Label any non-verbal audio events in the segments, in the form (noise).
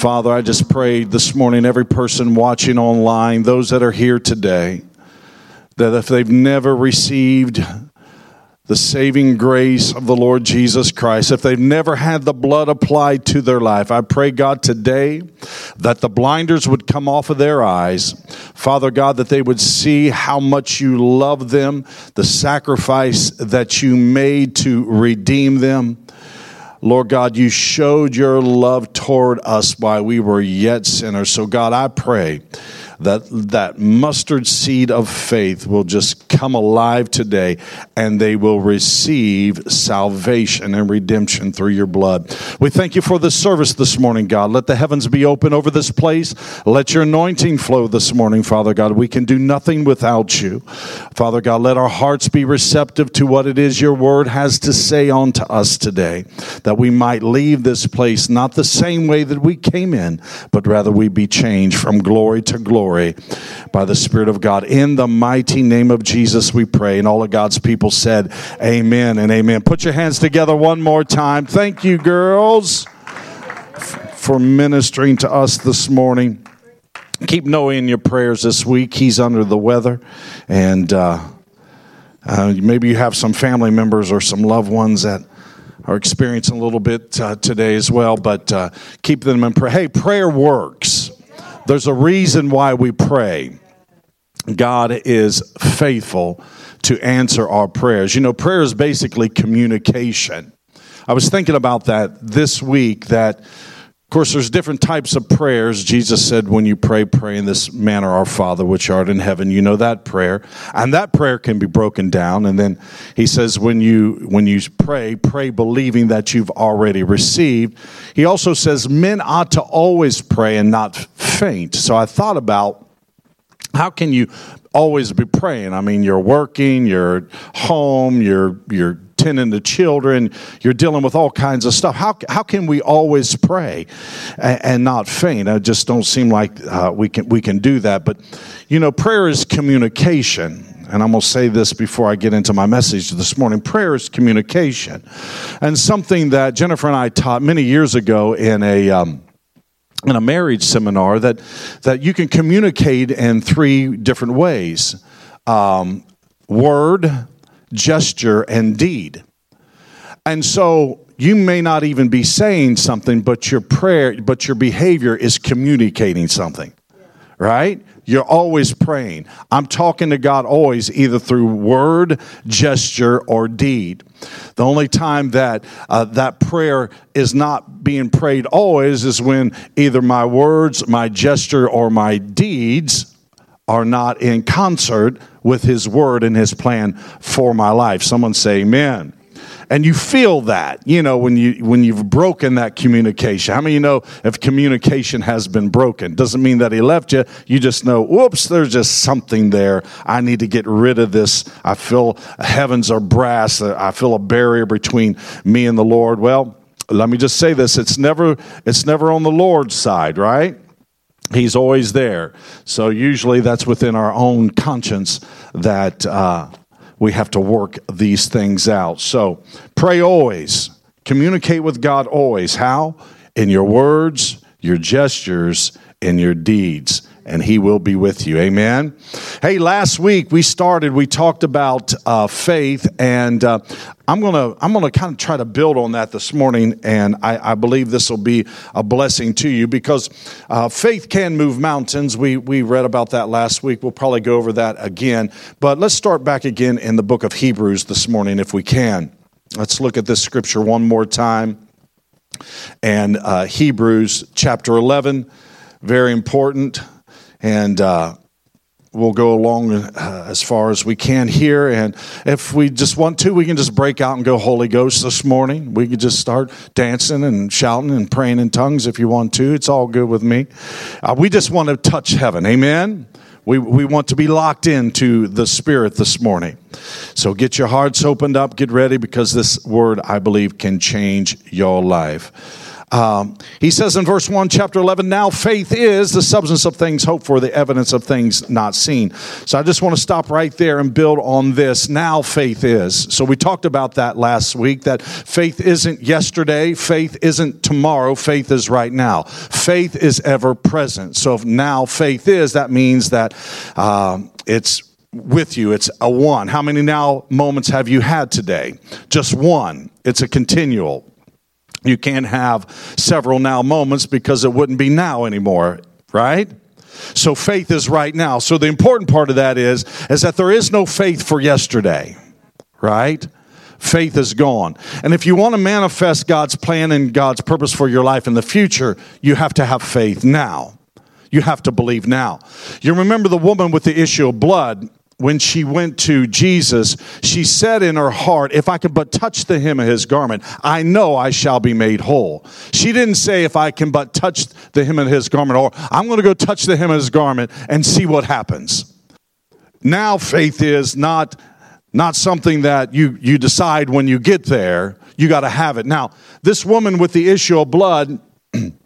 Father, I just pray this morning, every person watching online, those that are here today, that if they've never received the saving grace of the Lord Jesus Christ, if they've never had the blood applied to their life, I pray, God, today that the blinders would come off of their eyes. Father God, that they would see how much you love them, the sacrifice that you made to redeem them. Lord God, you showed your love toward us while we were yet sinners. So, God, I pray that that mustard seed of faith will just come alive today and they will receive salvation and redemption through your blood. We thank you for the service this morning, God. Let the heavens be open over this place. Let your anointing flow this morning, Father God. We can do nothing without you. Father God, let our hearts be receptive to what it is your word has to say unto us today, that we might leave this place not the same way that we came in, but rather we be changed from glory to glory glory by the Spirit of God. In the mighty name of Jesus, we pray. And all of God's people said, Amen and amen. Put your hands together one more time. Thank you, girls, for ministering to us this morning. Keep Noah in your prayers this week. He's under the weather. And uh, uh, maybe you have some family members or some loved ones that are experiencing a little bit uh, today as well, but uh, keep them in prayer. Hey, prayer works. There's a reason why we pray. God is faithful to answer our prayers. You know, prayer is basically communication. I was thinking about that this week that of course, there's different types of prayers. Jesus said, when you pray, pray in this manner, Our Father, which art in heaven. You know that prayer. And that prayer can be broken down. And then he says, when you, when you pray, pray believing that you've already received. He also says, men ought to always pray and not faint. So I thought about how can you always be praying? I mean, you're working, you're home, you're, you're tending to children, you're dealing with all kinds of stuff. How, how can we always pray and, and not faint? I just don't seem like uh, we, can, we can do that. But, you know, prayer is communication. And I'm going to say this before I get into my message this morning. Prayer is communication. And something that Jennifer and I taught many years ago in a. Um, in a marriage seminar that that you can communicate in three different ways um, word gesture, and deed. And so you may not even be saying something, but your prayer, but your behavior is communicating something, right? You're always praying. I'm talking to God always, either through word, gesture, or deed. The only time that uh, that prayer is not being prayed always is when either my words, my gesture, or my deeds are not in concert with His Word and His plan for my life. Someone say, Amen. And you feel that, you know, when you when you've broken that communication. How many you know if communication has been broken? Doesn't mean that he left you. You just know, whoops, there's just something there. I need to get rid of this. I feel heavens are brass. I feel a barrier between me and the Lord. Well, let me just say this: it's never it's never on the Lord's side, right? He's always there. So usually that's within our own conscience that uh, we have to work these things out. So pray always. Communicate with God always. How? In your words, your gestures, and your deeds and he will be with you. Amen. Hey, last week we started, we talked about uh, faith, and uh, I'm gonna I'm gonna kind of try to build on that this morning, and I, I believe this will be a blessing to you because uh, faith can move mountains. We we read about that last week. We'll probably go over that again, but let's start back again in the book of Hebrews this morning if we can. Let's look at this scripture one more time, and uh, Hebrews chapter 11, very important and uh, we'll go along uh, as far as we can here. And if we just want to, we can just break out and go Holy Ghost this morning. We could just start dancing and shouting and praying in tongues if you want to. It's all good with me. Uh, we just want to touch heaven. Amen. We, we want to be locked into the Spirit this morning. So get your hearts opened up, get ready, because this word, I believe, can change your life. Um, he says in verse 1, chapter 11, now faith is the substance of things hoped for, the evidence of things not seen. So I just want to stop right there and build on this. Now faith is. So we talked about that last week that faith isn't yesterday, faith isn't tomorrow, faith is right now. Faith is ever present. So if now faith is, that means that uh, it's with you. It's a one. How many now moments have you had today? Just one. It's a continual. You can't have several now moments because it wouldn't be now anymore, right? So faith is right now. So the important part of that is is that there is no faith for yesterday, right? Faith is gone. And if you want to manifest God's plan and God's purpose for your life in the future, you have to have faith now. You have to believe now. You remember the woman with the issue of blood when she went to Jesus, she said in her heart, If I can but touch the hem of his garment, I know I shall be made whole. She didn't say, If I can but touch the hem of his garment, or I'm going to go touch the hem of his garment and see what happens. Now, faith is not, not something that you, you decide when you get there. You got to have it. Now, this woman with the issue of blood, (clears throat)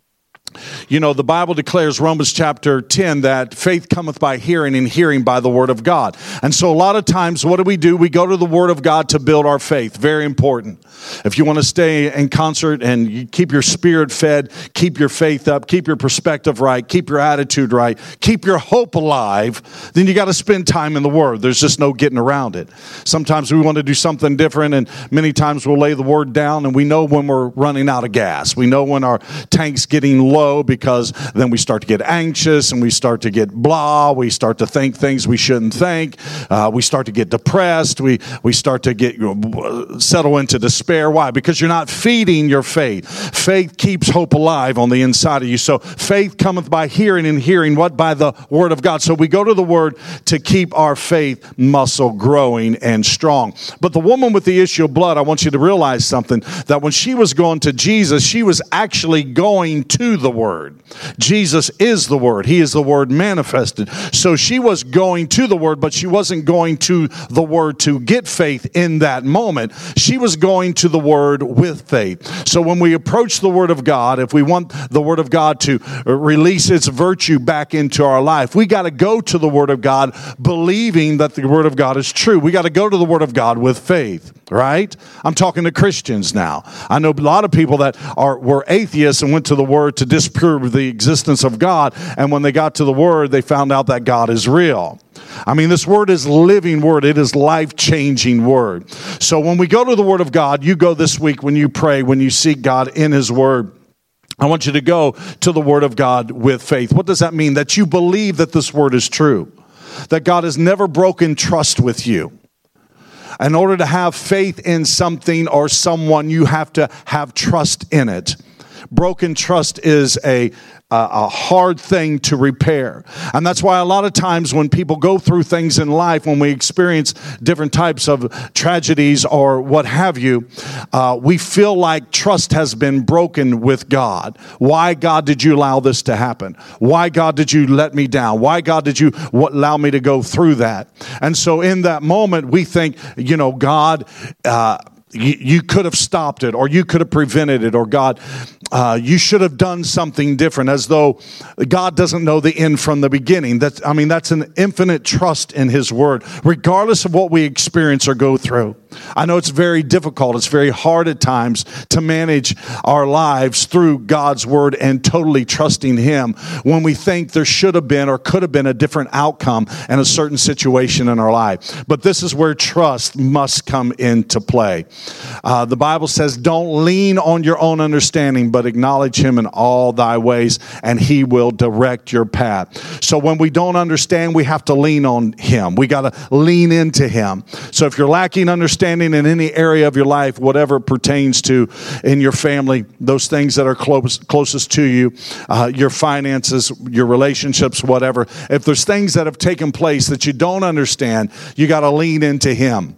You know, the Bible declares, Romans chapter 10, that faith cometh by hearing and hearing by the Word of God. And so, a lot of times, what do we do? We go to the Word of God to build our faith. Very important. If you want to stay in concert and keep your spirit fed, keep your faith up, keep your perspective right, keep your attitude right, keep your hope alive, then you got to spend time in the Word. There's just no getting around it. Sometimes we want to do something different, and many times we'll lay the Word down, and we know when we're running out of gas. We know when our tank's getting low because then we start to get anxious and we start to get blah. We start to think things we shouldn't think. Uh, we start to get depressed. We, we start to get you know, settle into despair. Why? Because you're not feeding your faith. Faith keeps hope alive on the inside of you. So faith cometh by hearing and hearing what? By the word of God. So we go to the word to keep our faith muscle growing and strong. But the woman with the issue of blood, I want you to realize something that when she was going to Jesus, she was actually going to the word. Jesus is the word. He is the word manifested. So she was going to the word, but she wasn't going to the word to get faith in that moment. She was going to the word with faith. So when we approach the word of God, if we want the word of God to release its virtue back into our life, we got to go to the word of God believing that the word of God is true. We got to go to the word of God with faith, right? I'm talking to Christians now. I know a lot of people that are were atheists and went to the word to disprove the existence of God, and when they got to the word, they found out that God is real. I mean, this word is living word. It is life changing word. So when we go to the word of God, you go this week when you pray, when you seek God in his word. I want you to go to the word of God with faith. What does that mean? That you believe that this word is true. That God has never broken trust with you. In order to have faith in something or someone, you have to have trust in it. Broken trust is a a hard thing to repair. And that's why a lot of times when people go through things in life, when we experience different types of tragedies or what have you, uh, we feel like trust has been broken with God. Why, God, did you allow this to happen? Why, God, did you let me down? Why, God, did you allow me to go through that? And so in that moment, we think, you know, God, uh, you, could have stopped it or you could have prevented it or God, uh, you should have done something different as though God doesn't know the end from the beginning. That's, I mean, that's an infinite trust in His Word, regardless of what we experience or go through. I know it's very difficult. It's very hard at times to manage our lives through God's Word and totally trusting Him when we think there should have been or could have been a different outcome in a certain situation in our life. But this is where trust must come into play. Uh, the Bible says, Don't lean on your own understanding, but acknowledge Him in all thy ways, and He will direct your path. So when we don't understand, we have to lean on Him. We got to lean into Him. So if you're lacking understanding in any area of your life, whatever pertains to in your family, those things that are close, closest to you, uh, your finances, your relationships, whatever, if there's things that have taken place that you don't understand, you got to lean into Him.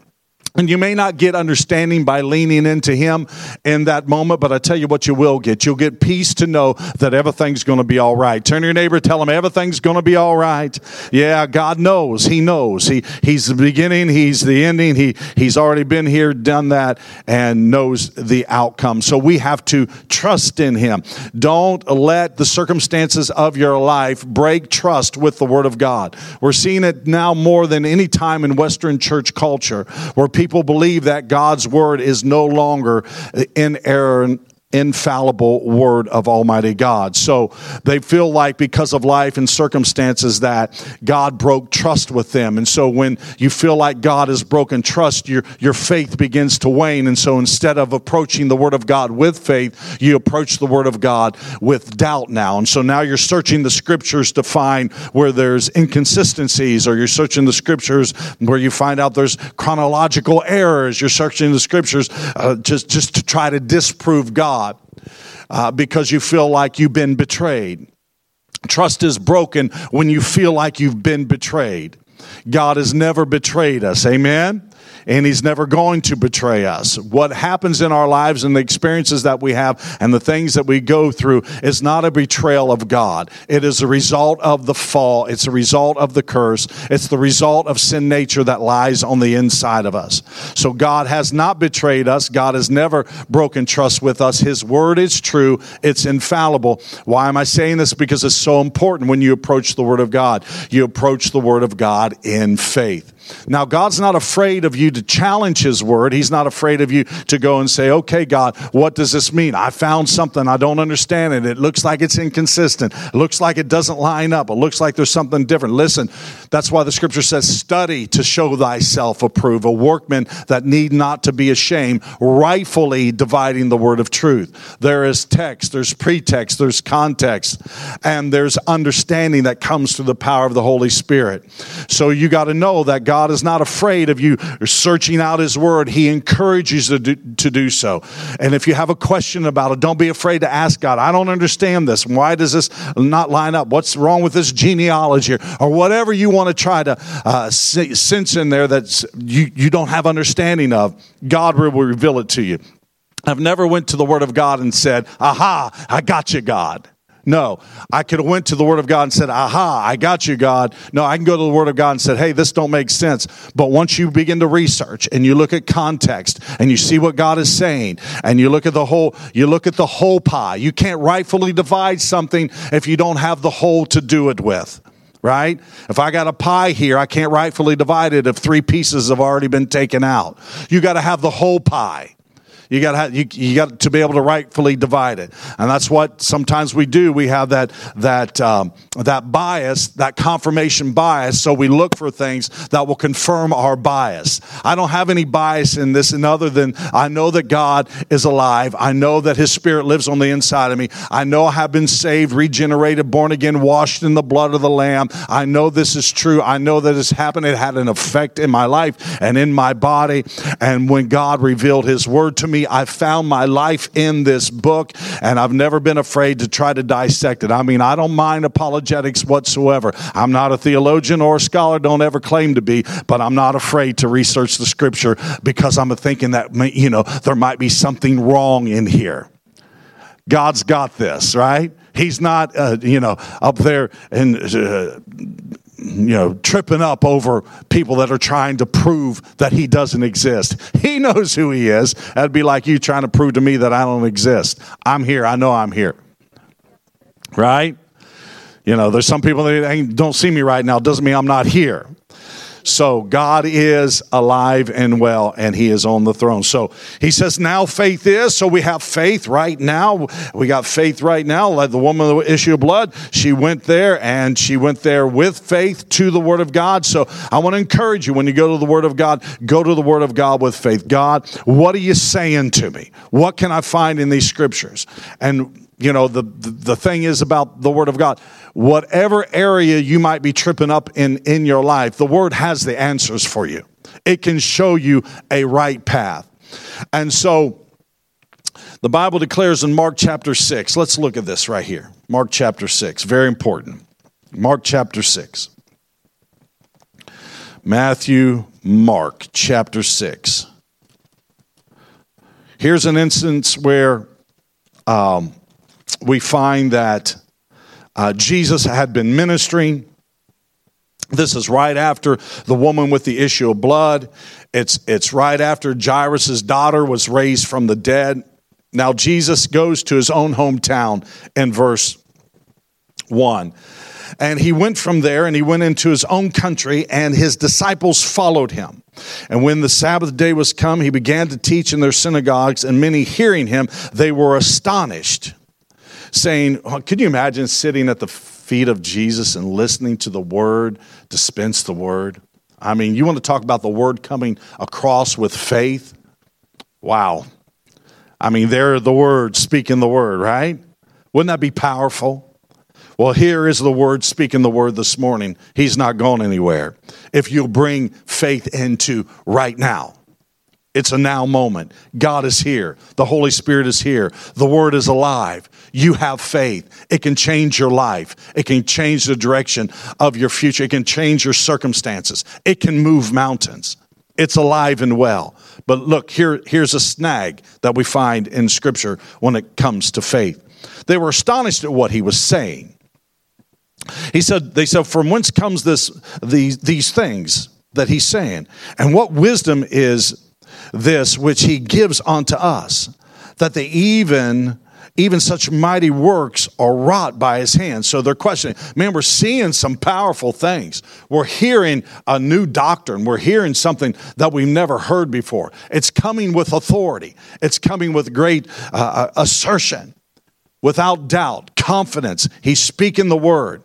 And you may not get understanding by leaning into Him in that moment, but I tell you what you will get. You'll get peace to know that everything's going to be all right. Turn to your neighbor, tell him everything's going to be all right. Yeah, God knows. He knows. He, he's the beginning, He's the ending. He, he's already been here, done that, and knows the outcome. So we have to trust in Him. Don't let the circumstances of your life break trust with the Word of God. We're seeing it now more than any time in Western church culture where people people believe that God's word is no longer in error infallible word of Almighty God. So they feel like because of life and circumstances that God broke trust with them. And so when you feel like God has broken trust, your, your faith begins to wane. And so instead of approaching the word of God with faith, you approach the word of God with doubt now. And so now you're searching the scriptures to find where there's inconsistencies or you're searching the scriptures where you find out there's chronological errors. You're searching the scriptures uh, just, just to try to disprove God uh, because you feel like you've been betrayed. Trust is broken when you feel like you've been betrayed. God has never betrayed us. Amen and He's never going to betray us. What happens in our lives and the experiences that we have and the things that we go through is not a betrayal of God. It is a result of the fall, it's a result of the curse, it's the result of sin nature that lies on the inside of us. So God has not betrayed us, God has never broken trust with us. His word is true, it's infallible. Why am I saying this? Because it's so important when you approach the Word of God. You approach the Word of God in faith. Now, God's not afraid of you to challenge His word. He's not afraid of you to go and say, okay, God, what does this mean? I found something. I don't understand it. It looks like it's inconsistent. It looks like it doesn't line up. It looks like there's something different. Listen, that's why the scripture says, study to show thyself approved, a workman that need not to be ashamed, rightfully dividing the word of truth. There is text, there's pretext, there's context, and there's understanding that comes through the power of the Holy Spirit. So you got to know that God God is not afraid of you searching out His Word. He encourages you to do, to do so. And if you have a question about it, don't be afraid to ask God. I don't understand this. Why does this not line up? What's wrong with this genealogy? Or whatever you want to try to uh, sense in there that you, you don't have understanding of, God will reveal it to you. I've never went to the Word of God and said, "Aha, I got you, God." No, I could have went to the Word of God and said, "Aha, I got you, God." No, I can go to the Word of God and said, "Hey, this don't make sense." But once you begin to research and you look at context and you see what God is saying and you look at the whole, you look at the whole pie. You can't rightfully divide something if you don't have the whole to do it with right? If I got a pie here, I can't rightfully divide it if three pieces have already been taken out. You got to have the whole pie. You got you, you got to be able to rightfully divide it, and that's what sometimes we do. We have that that um, that bias, that confirmation bias. So we look for things that will confirm our bias. I don't have any bias in this, and other than I know that God is alive. I know that His Spirit lives on the inside of me. I know I have been saved, regenerated, born again, washed in the blood of the Lamb. I know this is true. I know that it's happened. It had an effect in my life and in my body. And when God revealed His Word to me me, I found my life in this book, and I've never been afraid to try to dissect it. I mean, I don't mind apologetics whatsoever. I'm not a theologian or a scholar, don't ever claim to be, but I'm not afraid to research the scripture because I'm thinking that, you know, there might be something wrong in here. God's got this, right? He's not, uh, you know, up there and uh, you know, tripping up over people that are trying to prove that he doesn't exist. He knows who he is. That'd be like you trying to prove to me that I don't exist. I'm here. I know I'm here. Right? You know, there's some people that don't see me right now. Doesn't mean I'm not here. So God is alive and well, and He is on the throne. So He says, now faith is. So we have faith right now. We got faith right now. Like the woman the issue of blood, she went there and she went there with faith to the Word of God. So I want to encourage you when you go to the Word of God, go to the Word of God with faith. God, what are you saying to me? What can I find in these scriptures? And you know the, the thing is about the word of god. Whatever area you might be tripping up in in your life the word has the answers for you. It can show you a right path. And so the bible declares in mark chapter 6 let's look at this right here. Mark chapter 6 very important. Mark chapter 6 matthew Mark chapter 6. Here's an instance where um, we find that uh, Jesus had been ministering. This is right after the woman with the issue of blood. It's, it's right after Jairus' daughter was raised from the dead. Now, Jesus goes to his own hometown in verse 1. And he went from there and he went into his own country, and his disciples followed him. And when the Sabbath day was come, he began to teach in their synagogues, and many hearing him, they were astonished, saying, oh, Could you imagine sitting at the feet of Jesus and listening to the word, dispense the word? I mean, you want to talk about the word coming across with faith? Wow. I mean, they're the word, speaking the word, right? Wouldn't that be powerful? Well, here is the word speaking the word this morning. He's not going anywhere. If you'll bring faith into right now, it's a now moment. God is here. The Holy Spirit is here. The Word is alive. You have faith. It can change your life. It can change the direction of your future. It can change your circumstances. It can move mountains. It's alive and well. But look, here, here's a snag that we find in Scripture when it comes to faith. They were astonished at what he was saying. He said, they said, from whence comes this, these, these things that he's saying? And what wisdom is this which he gives unto us, that they even even such mighty works are wrought by his hands. So they're questioning, man, we're seeing some powerful things. We're hearing a new doctrine. We're hearing something that we've never heard before. It's coming with authority, it's coming with great uh, uh assertion, without doubt, confidence. He's speaking the word.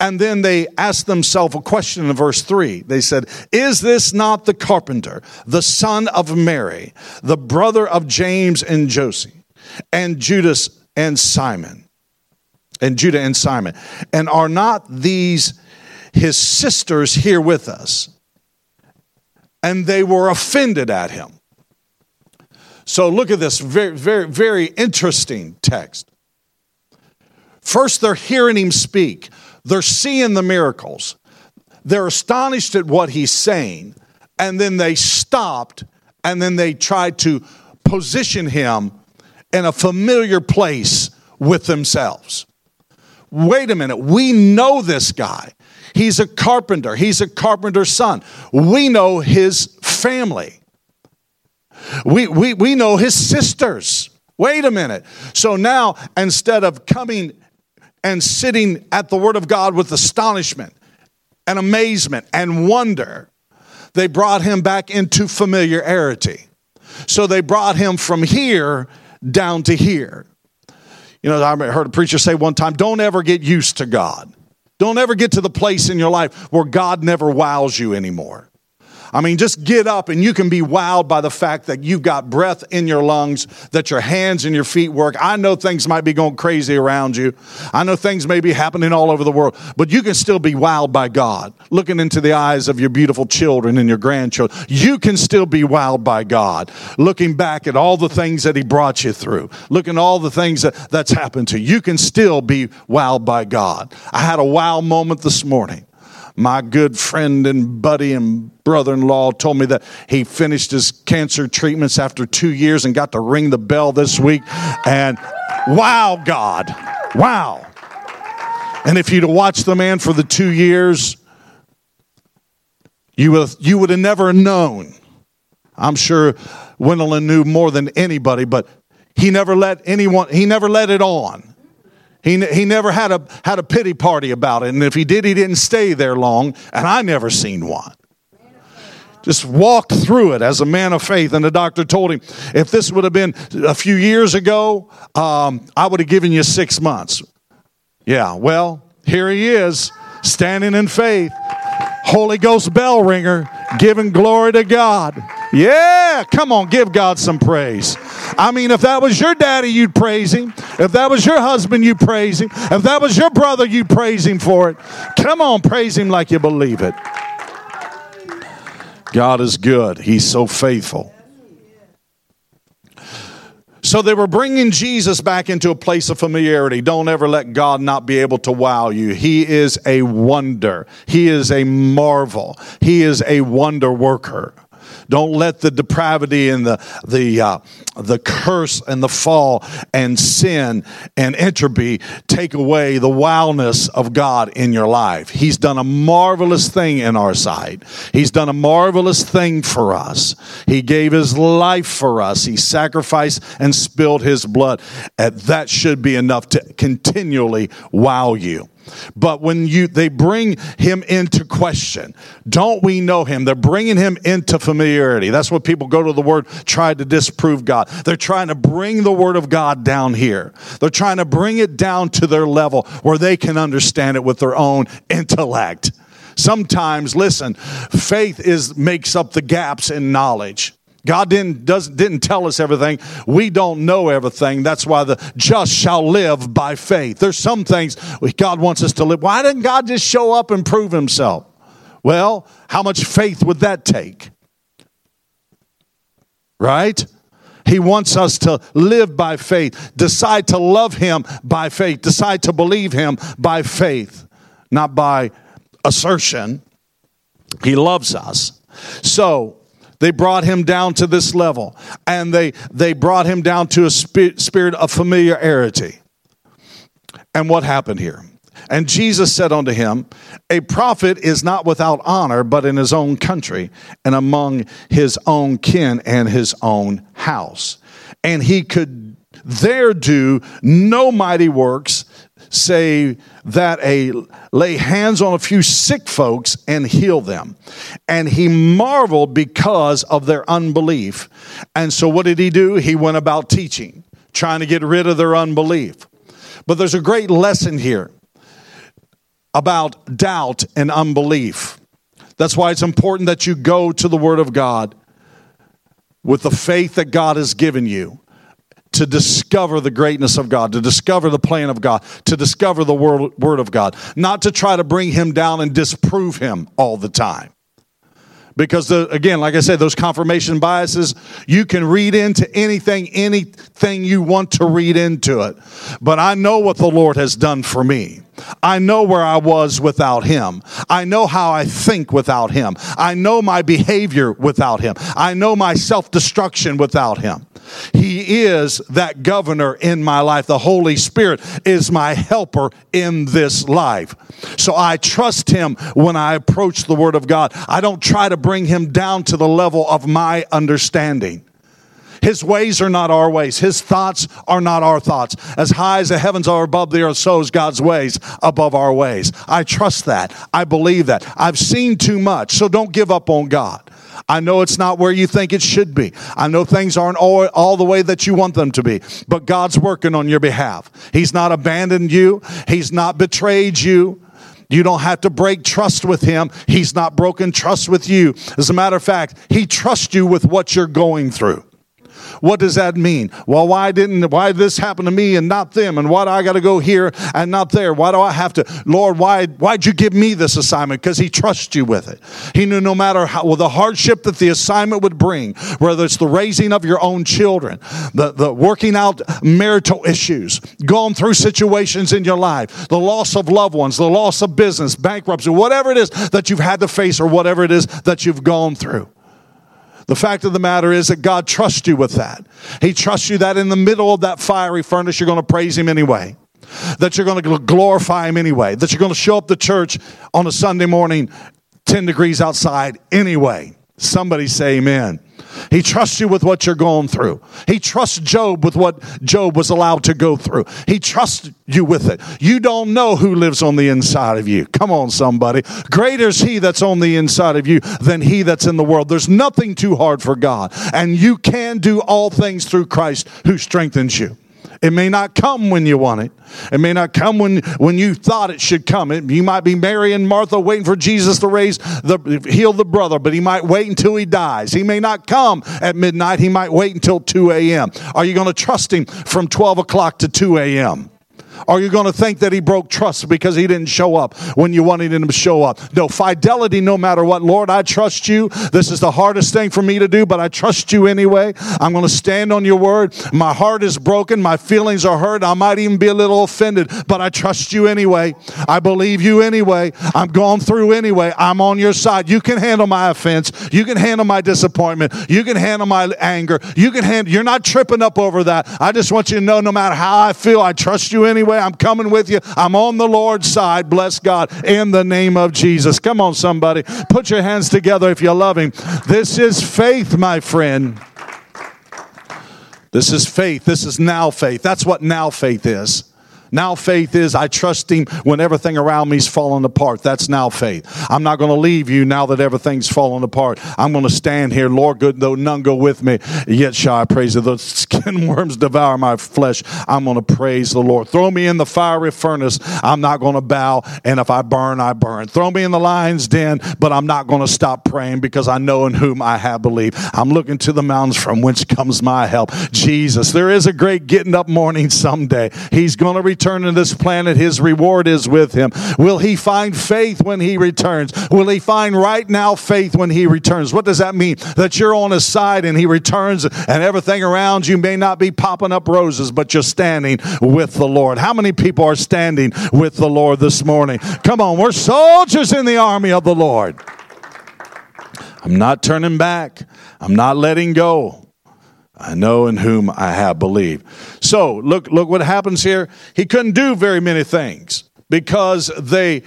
And then they asked themselves a question in verse 3. They said, Is this not the carpenter, the son of Mary, the brother of James and Joseph, and Judas and Simon? And Judah and Simon. And are not these his sisters here with us? And they were offended at him. So look at this very, very, very interesting text. First, they're hearing him speak. They're seeing the miracles. They're astonished at what he's saying. And then they stopped and then they tried to position him in a familiar place with themselves. Wait a minute, we know this guy. He's a carpenter, he's a carpenter's son. We know his family, we, we, we know his sisters. Wait a minute. So now, instead of coming and sitting at the Word of God with astonishment and amazement and wonder, they brought him back into familiarity. So they brought him from here down to here. You know, I heard a preacher say one time, don't ever get used to God. Don't ever get to the place in your life where God never wows you anymore. I mean, just get up and you can be wowed by the fact that you've got breath in your lungs, that your hands and your feet work. I know things might be going crazy around you. I know things may be happening all over the world, but you can still be wowed by God. Looking into the eyes of your beautiful children and your grandchildren, you can still be wowed by God. Looking back at all the things that He brought you through, looking at all the things that, that's happened to you, you can still be wowed by God. I had a wow moment this morning my good friend and buddy and brother in law told me that he finished his cancer treatments after two years and got to ring the bell this week. And wow, God, wow. And if you'd have watched the man for the two years, you would, you would have never known. I'm sure Wendell knew more than anybody, but he never let anyone, he never let it on. He, he never had a, had a pity party about it. And if he did, he didn't stay there long. And I never seen one. Just walked through it as a man of faith. And the doctor told him, if this would have been a few years ago, um, I would have given you six months. Yeah, well, here he is, standing in faith. Holy Ghost bell ringer, giving glory to God. Yeah, come on, give God some praise. I mean, if that was your daddy, you'd praise him. If that was your husband, you'd praise him. If that was your brother, you'd praise him for it. Come on, praise him like you believe it. God is good, He's so faithful. So they were bringing Jesus back into a place of familiarity. Don't ever let God not be able to wow you. He is a wonder. He is a marvel. He is a wonder worker. Don't let the depravity and the the uh, the curse and the fall and sin and entropy take away the wildness of God in your life. He's done a marvelous thing in our sight. He's done a marvelous thing for us. He gave his life for us. He sacrificed and spilled his blood. And that should be enough to continually wow you. But when you they bring him into question, don't we know him? They're bringing him into familiarity. That's what people go to the word try to disprove God. They're trying to bring the word of God down here. They're trying to bring it down to their level where they can understand it with their own intellect. Sometimes, listen, faith is makes up the gaps in knowledge. God didn't, doesn't, didn't tell us everything. We don't know everything. That's why the just shall live by faith. There's some things God wants us to live. Why didn't God just show up and prove himself? Well, how much faith would that take? Right? He wants us to live by faith, decide to love him by faith, decide to believe him by faith, not by assertion. He loves us. So, they brought him down to this level and they, they brought him down to a spirit of familiarity. And what happened here? And Jesus said unto him, A prophet is not without honor, but in his own country and among his own kin and his own house. And he could there do no mighty works say that a lay hands on a few sick folks and heal them. And he marveled because of their unbelief. And so what did he do? He went about teaching, trying to get rid of their unbelief. But there's a great lesson here about doubt and unbelief. That's why it's important that you go to the Word of God with the faith that God has given you to discover the greatness of God, to discover the plan of God, to discover the word, word of God, not to try to bring him down and disprove him all the time. Because the, again, like I said, those confirmation biases, you can read into anything, anything you want to read into it. But I know what the Lord has done for me. I know where I was without him. I know how I think without him. I know my behavior without him. I know my self destruction without him. He is that governor in my life. The Holy Spirit is my helper in this life. So I trust him when I approach the Word of God. I don't try to bring him down to the level of my understanding. His ways are not our ways. His thoughts are not our thoughts. As high as the heavens are above the earth, so is God's ways above our ways. I trust that. I believe that. I've seen too much, so don't give up on God. I know it's not where you think it should be. I know things aren't all, all the way that you want them to be, but God's working on your behalf. He's not abandoned you. He's not betrayed you. You don't have to break trust with him. He's not broken trust with you. As a matter of fact, he trusts you with what you're going through. What does that mean? Well, why didn't, why did this happen to me and not them? And why do I got to go here and not there? Why do I have to, Lord, why, why'd you give me this assignment? Because he trusts you with it. He knew no matter how, well, the hardship that the assignment would bring, whether it's the raising of your own children, the, the working out marital issues, going through situations in your life, the loss of loved ones, the loss of business, bankruptcy, whatever it is that you've had to face or whatever it is that you've gone through. The fact of the matter is that God trusts you with that. He trusts you that in the middle of that fiery furnace, you're going to praise Him anyway. That you're going to glorify Him anyway. That you're going to show up to church on a Sunday morning, 10 degrees outside anyway. Somebody say amen. He trusts you with what you're going through. He trusts Job with what Job was allowed to go through. He trusts you with it. You don't know who lives on the inside of you. Come on, somebody. Greater is he that's on the inside of you than he that's in the world. There's nothing too hard for God. And you can do all things through Christ who strengthens you. It may not come when you want it. It may not come when, when you thought it should come. It, you might be Mary and Martha waiting for Jesus to raise the heal the brother, but he might wait until he dies. He may not come at midnight. He might wait until 2 a.m. Are you going to trust him from 12 o'clock to 2 a.m.? Are you going to think that he broke trust because he didn't show up when you wanted him to show up? No, fidelity no matter what. Lord, I trust you. This is the hardest thing for me to do, but I trust you anyway. I'm going to stand on your word. My heart is broken. My feelings are hurt. I might even be a little offended, but I trust you anyway. I believe you anyway. I'm going through anyway. I'm on your side. You can handle my offense. You can handle my disappointment. You can handle my anger. You can handle, you're not tripping up over that. I just want you to know no matter how I feel, I trust you anyway. I'm coming with you. I'm on the Lord's side. Bless God in the name of Jesus. Come on, somebody. Put your hands together if you love Him. This is faith, my friend. This is faith. This is now faith. That's what now faith is. Now faith is I trust him when everything around me is falling apart. That's now faith. I'm not going to leave you now that everything's falling apart. I'm going to stand here, Lord, good though none go with me. Yet shall I praise you. The (laughs) skin worms devour my flesh. I'm going to praise the Lord. Throw me in the fiery furnace. I'm not going to bow. And if I burn, I burn. Throw me in the lion's den, but I'm not going to stop praying because I know in whom I have believed. I'm looking to the mountains from whence comes my help. Jesus, there is a great getting up morning someday. He's going to return return to this planet, his reward is with him. Will he find faith when he returns? Will he find right now faith when he returns? What does that mean? That you're on his side and he returns and everything around you may not be popping up roses, but you're standing with the Lord. How many people are standing with the Lord this morning? Come on, we're soldiers in the army of the Lord. I'm not turning back. I'm not letting go. I know in whom I have believed. So look, look what happens here. He couldn't do very many things because they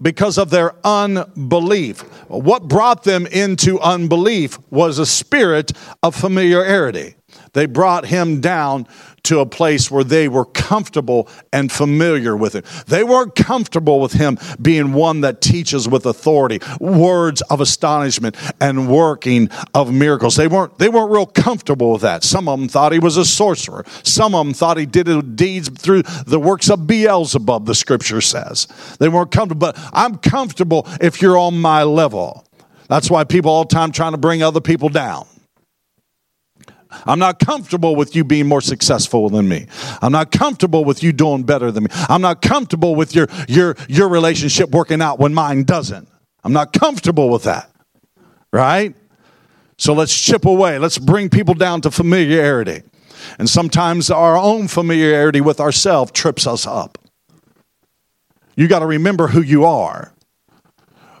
because of their unbelief. What brought them into unbelief was a spirit of familiarity. They brought him down to a place where they were comfortable and familiar with him. They weren't comfortable with him being one that teaches with authority, words of astonishment and working of miracles. They weren't they weren't real comfortable with that. Some of them thought he was a sorcerer. Some of them thought he did deeds through the works of Beelzebub, the scripture says. They weren't comfortable, but I'm comfortable if you're on my level. That's why people all the time trying to bring other people down. I'm not comfortable with you being more successful than me. I'm not comfortable with you doing better than me. I'm not comfortable with your, your, your relationship working out when mine doesn't. I'm not comfortable with that. Right? So let's chip away. Let's bring people down to familiarity. And sometimes our own familiarity with ourselves trips us up. You got to remember who you are.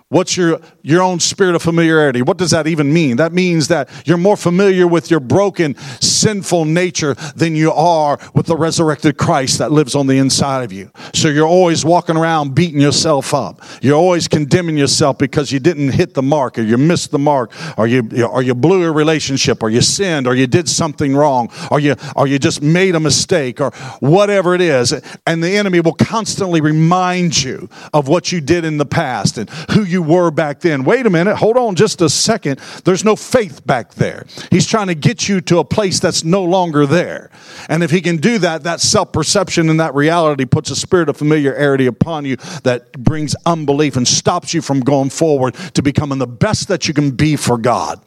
What's your, your own spirit of familiarity? What does that even mean? That means that you're more familiar with your broken, sinful nature than you are with the resurrected Christ that lives on the inside of you. So you're always walking around beating yourself up. You're always condemning yourself because you didn't hit the mark or you missed the mark or you, or you blew a relationship or you sinned or you did something wrong or you, or you just made a mistake or whatever it is. And the enemy will constantly remind you of what you did in the past and who you were back then. Wait a minute, hold on just a second. There's no faith back there. He's trying to get you to a place that's no longer there. And if he can do that, that self perception and that reality puts a spirit of familiarity upon you that brings unbelief and stops you from going forward to becoming the best that you can be for God.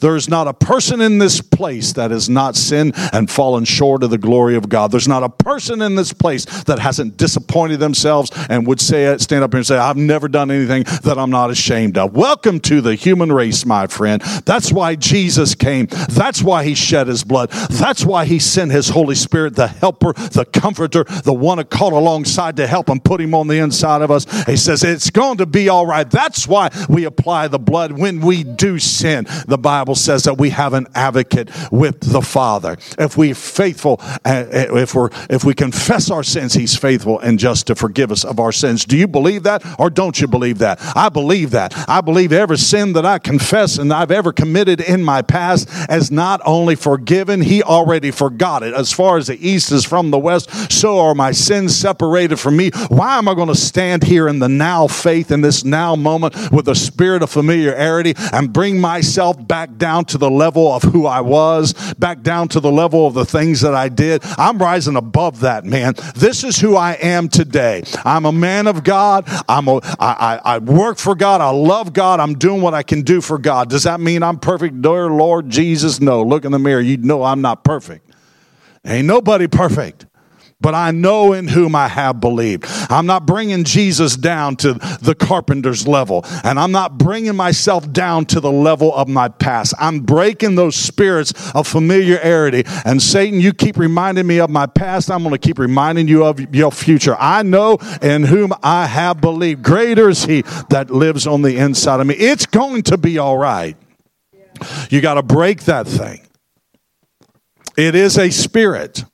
There is not a person in this place that has not sinned and fallen short of the glory of God. There's not a person in this place that hasn't disappointed themselves and would say, stand up here and say, I've never done anything that I'm not ashamed of. Welcome to the human race, my friend. That's why Jesus came. That's why he shed his blood. That's why he sent his Holy Spirit, the helper, the comforter, the one to call alongside to help and put him on the inside of us. He says, it's going to be all right. That's why we apply the blood when we do sin. The Bible says that we have an advocate with the Father. If we faithful, uh, if we're if we confess our sins, He's faithful and just to forgive us of our sins. Do you believe that, or don't you believe that? I believe that. I believe every sin that I confess and I've ever committed in my past is not only forgiven, He already forgot it. As far as the east is from the west, so are my sins separated from me. Why am I going to stand here in the now faith in this now moment with a spirit of familiarity and bring myself back down to the level of who I was, back down to the level of the things that I did. I'm rising above that, man. This is who I am today. I'm a man of God. I'm a, I, I, I work for God. I love God. I'm doing what I can do for God. Does that mean I'm perfect, dear Lord Jesus? No. Look in the mirror. You know I'm not perfect. Ain't nobody perfect. But I know in whom I have believed. I'm not bringing Jesus down to the carpenter's level, and I'm not bringing myself down to the level of my past. I'm breaking those spirits of familiarity. And Satan, you keep reminding me of my past. I'm going to keep reminding you of your future. I know in whom I have believed. Greater is he that lives on the inside of me. It's going to be all right. You got to break that thing. It is a spirit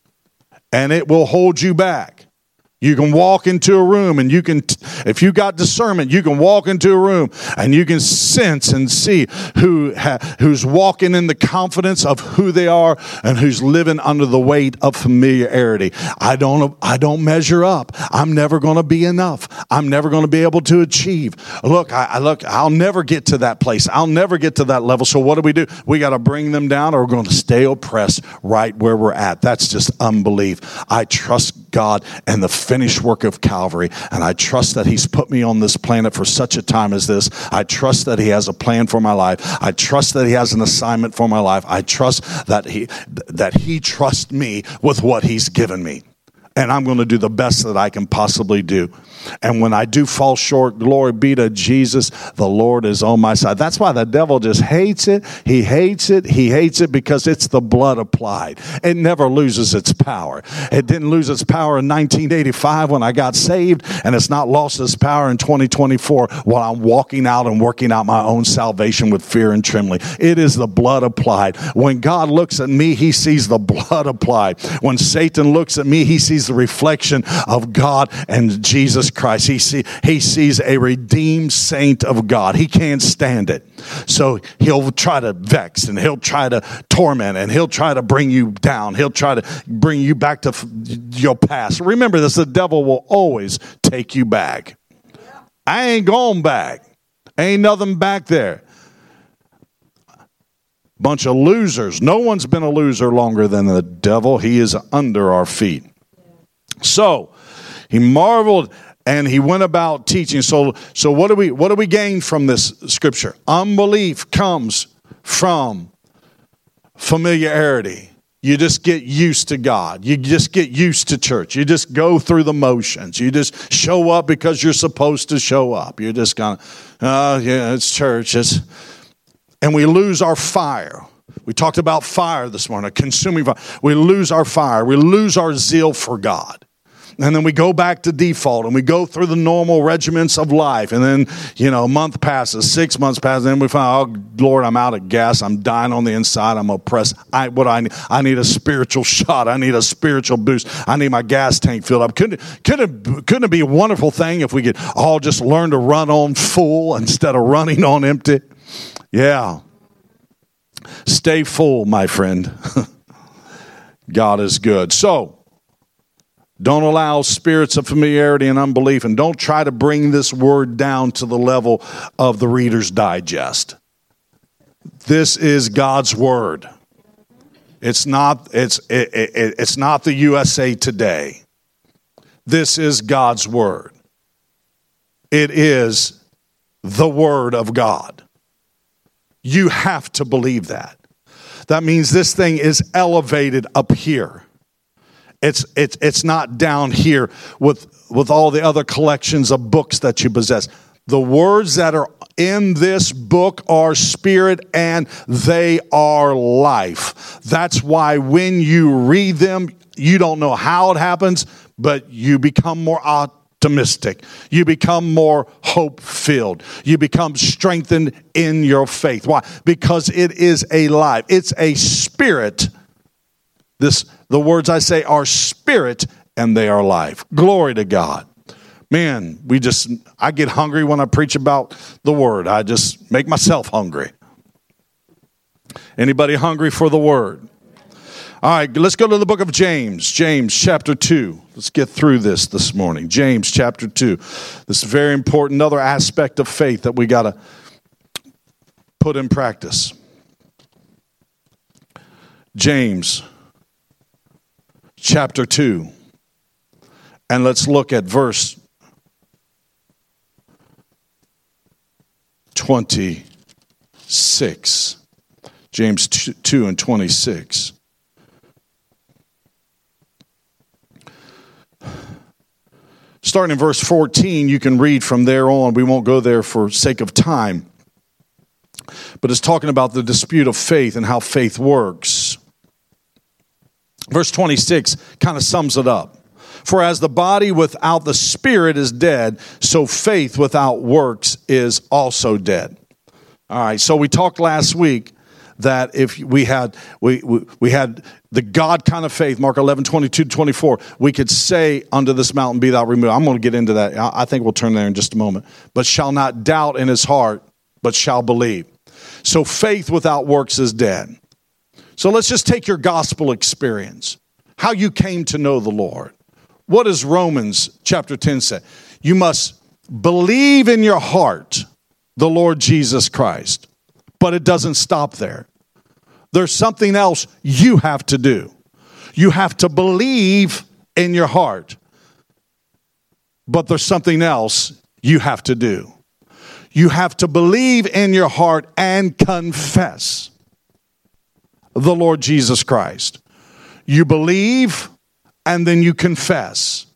and it will hold you back. You can walk into a room and you can, if you got discernment, you can walk into a room and you can sense and see who ha, who's walking in the confidence of who they are and who's living under the weight of familiarity. I don't, I don't measure up. I'm never going to be enough. I'm never going to be able to achieve. Look, I, I look, I'll never get to that place. I'll never get to that level. So what do we do? We got to bring them down or we're going to stay oppressed right where we're at. That's just unbelief. I trust God and the finished work of Calvary. And I trust that He's put me on this planet for such a time as this. I trust that He has a plan for my life. I trust that He has an assignment for my life. I trust that He, that He trusts me with what He's given me. And I'm going to do the best that I can possibly do. And when I do fall short, glory be to Jesus, the Lord is on my side. That's why the devil just hates it. He hates it. He hates it because it's the blood applied. It never loses its power. It didn't lose its power in 1985 when I got saved, and it's not lost its power in 2024 while I'm walking out and working out my own salvation with fear and trembling. It is the blood applied. When God looks at me, he sees the blood applied. When Satan looks at me, he sees the reflection of God and Jesus Christ. He, see, he sees a redeemed saint of God. He can't stand it. So he'll try to vex and he'll try to torment and he'll try to bring you down. He'll try to bring you back to your past. Remember this the devil will always take you back. I ain't going back. Ain't nothing back there. Bunch of losers. No one's been a loser longer than the devil. He is under our feet. So he marveled and he went about teaching. So, so what do we what do we gain from this scripture? Unbelief comes from familiarity. You just get used to God. You just get used to church. You just go through the motions. You just show up because you're supposed to show up. You're just going, oh, yeah, it's church. It's, and we lose our fire. We talked about fire this morning, consuming fire. We lose our fire. We lose our zeal for God and then we go back to default and we go through the normal regiments of life. And then you know a month passes six months passes and then we find oh lord i'm out of gas. I'm dying on the inside. I'm oppressed. I what i need i need a spiritual (laughs) shot. I need a spiritual boost. I need my gas tank filled up. Couldn't couldn't couldn't it be a wonderful thing if we could all just learn to run on full instead of running on empty? Yeah. Stay full my friend. (laughs) God is good. So don't allow spirits of familiarity and unbelief, and don't try to bring this word down to the level of the Reader's Digest. This is God's word. It's not, it's, it, it, it's not the USA Today. This is God's word. It is the word of God. You have to believe that. That means this thing is elevated up here. It's, it's, it's not down here with, with all the other collections of books that you possess. The words that are in this book are spirit and they are life. That's why when you read them, you don't know how it happens, but you become more optimistic. You become more hope filled. You become strengthened in your faith. Why? Because it is a life, it's a spirit. This the words I say are spirit and they are life. Glory to God. Man, we just, I get hungry when I preach about the word. I just make myself hungry. Anybody hungry for the word? All right, let's go to the book of James, James chapter 2. Let's get through this this morning. James chapter 2. This is very important, another aspect of faith that we got to put in practice. James chapter 2. And let's look at verse 26. James 2 and 26. starting in verse 14, you can read from there on. We won't go there for sake of time. But it's talking about the dispute of faith and how faith works. Verse 26 kind of sums it up. For as the body without the spirit is dead, so faith without works is also dead. All right, so we talked last week that if we had we, we, we had the God kind of faith, Mark 11, 22 24, we could say unto this mountain, Be thou removed. I'm going to get into that. I think we'll turn there in just a moment. But shall not doubt in his heart, but shall believe. So faith without works is dead. So let's just take your gospel experience, how you came to know the Lord. What does Romans chapter 10 say? You must believe in your heart the Lord Jesus Christ. But it doesn't stop there. There's something else you have to do. You have to believe in your heart. But there's something else you have to do. You have to believe in your heart and confess the Lord Jesus Christ. You believe and then you confess.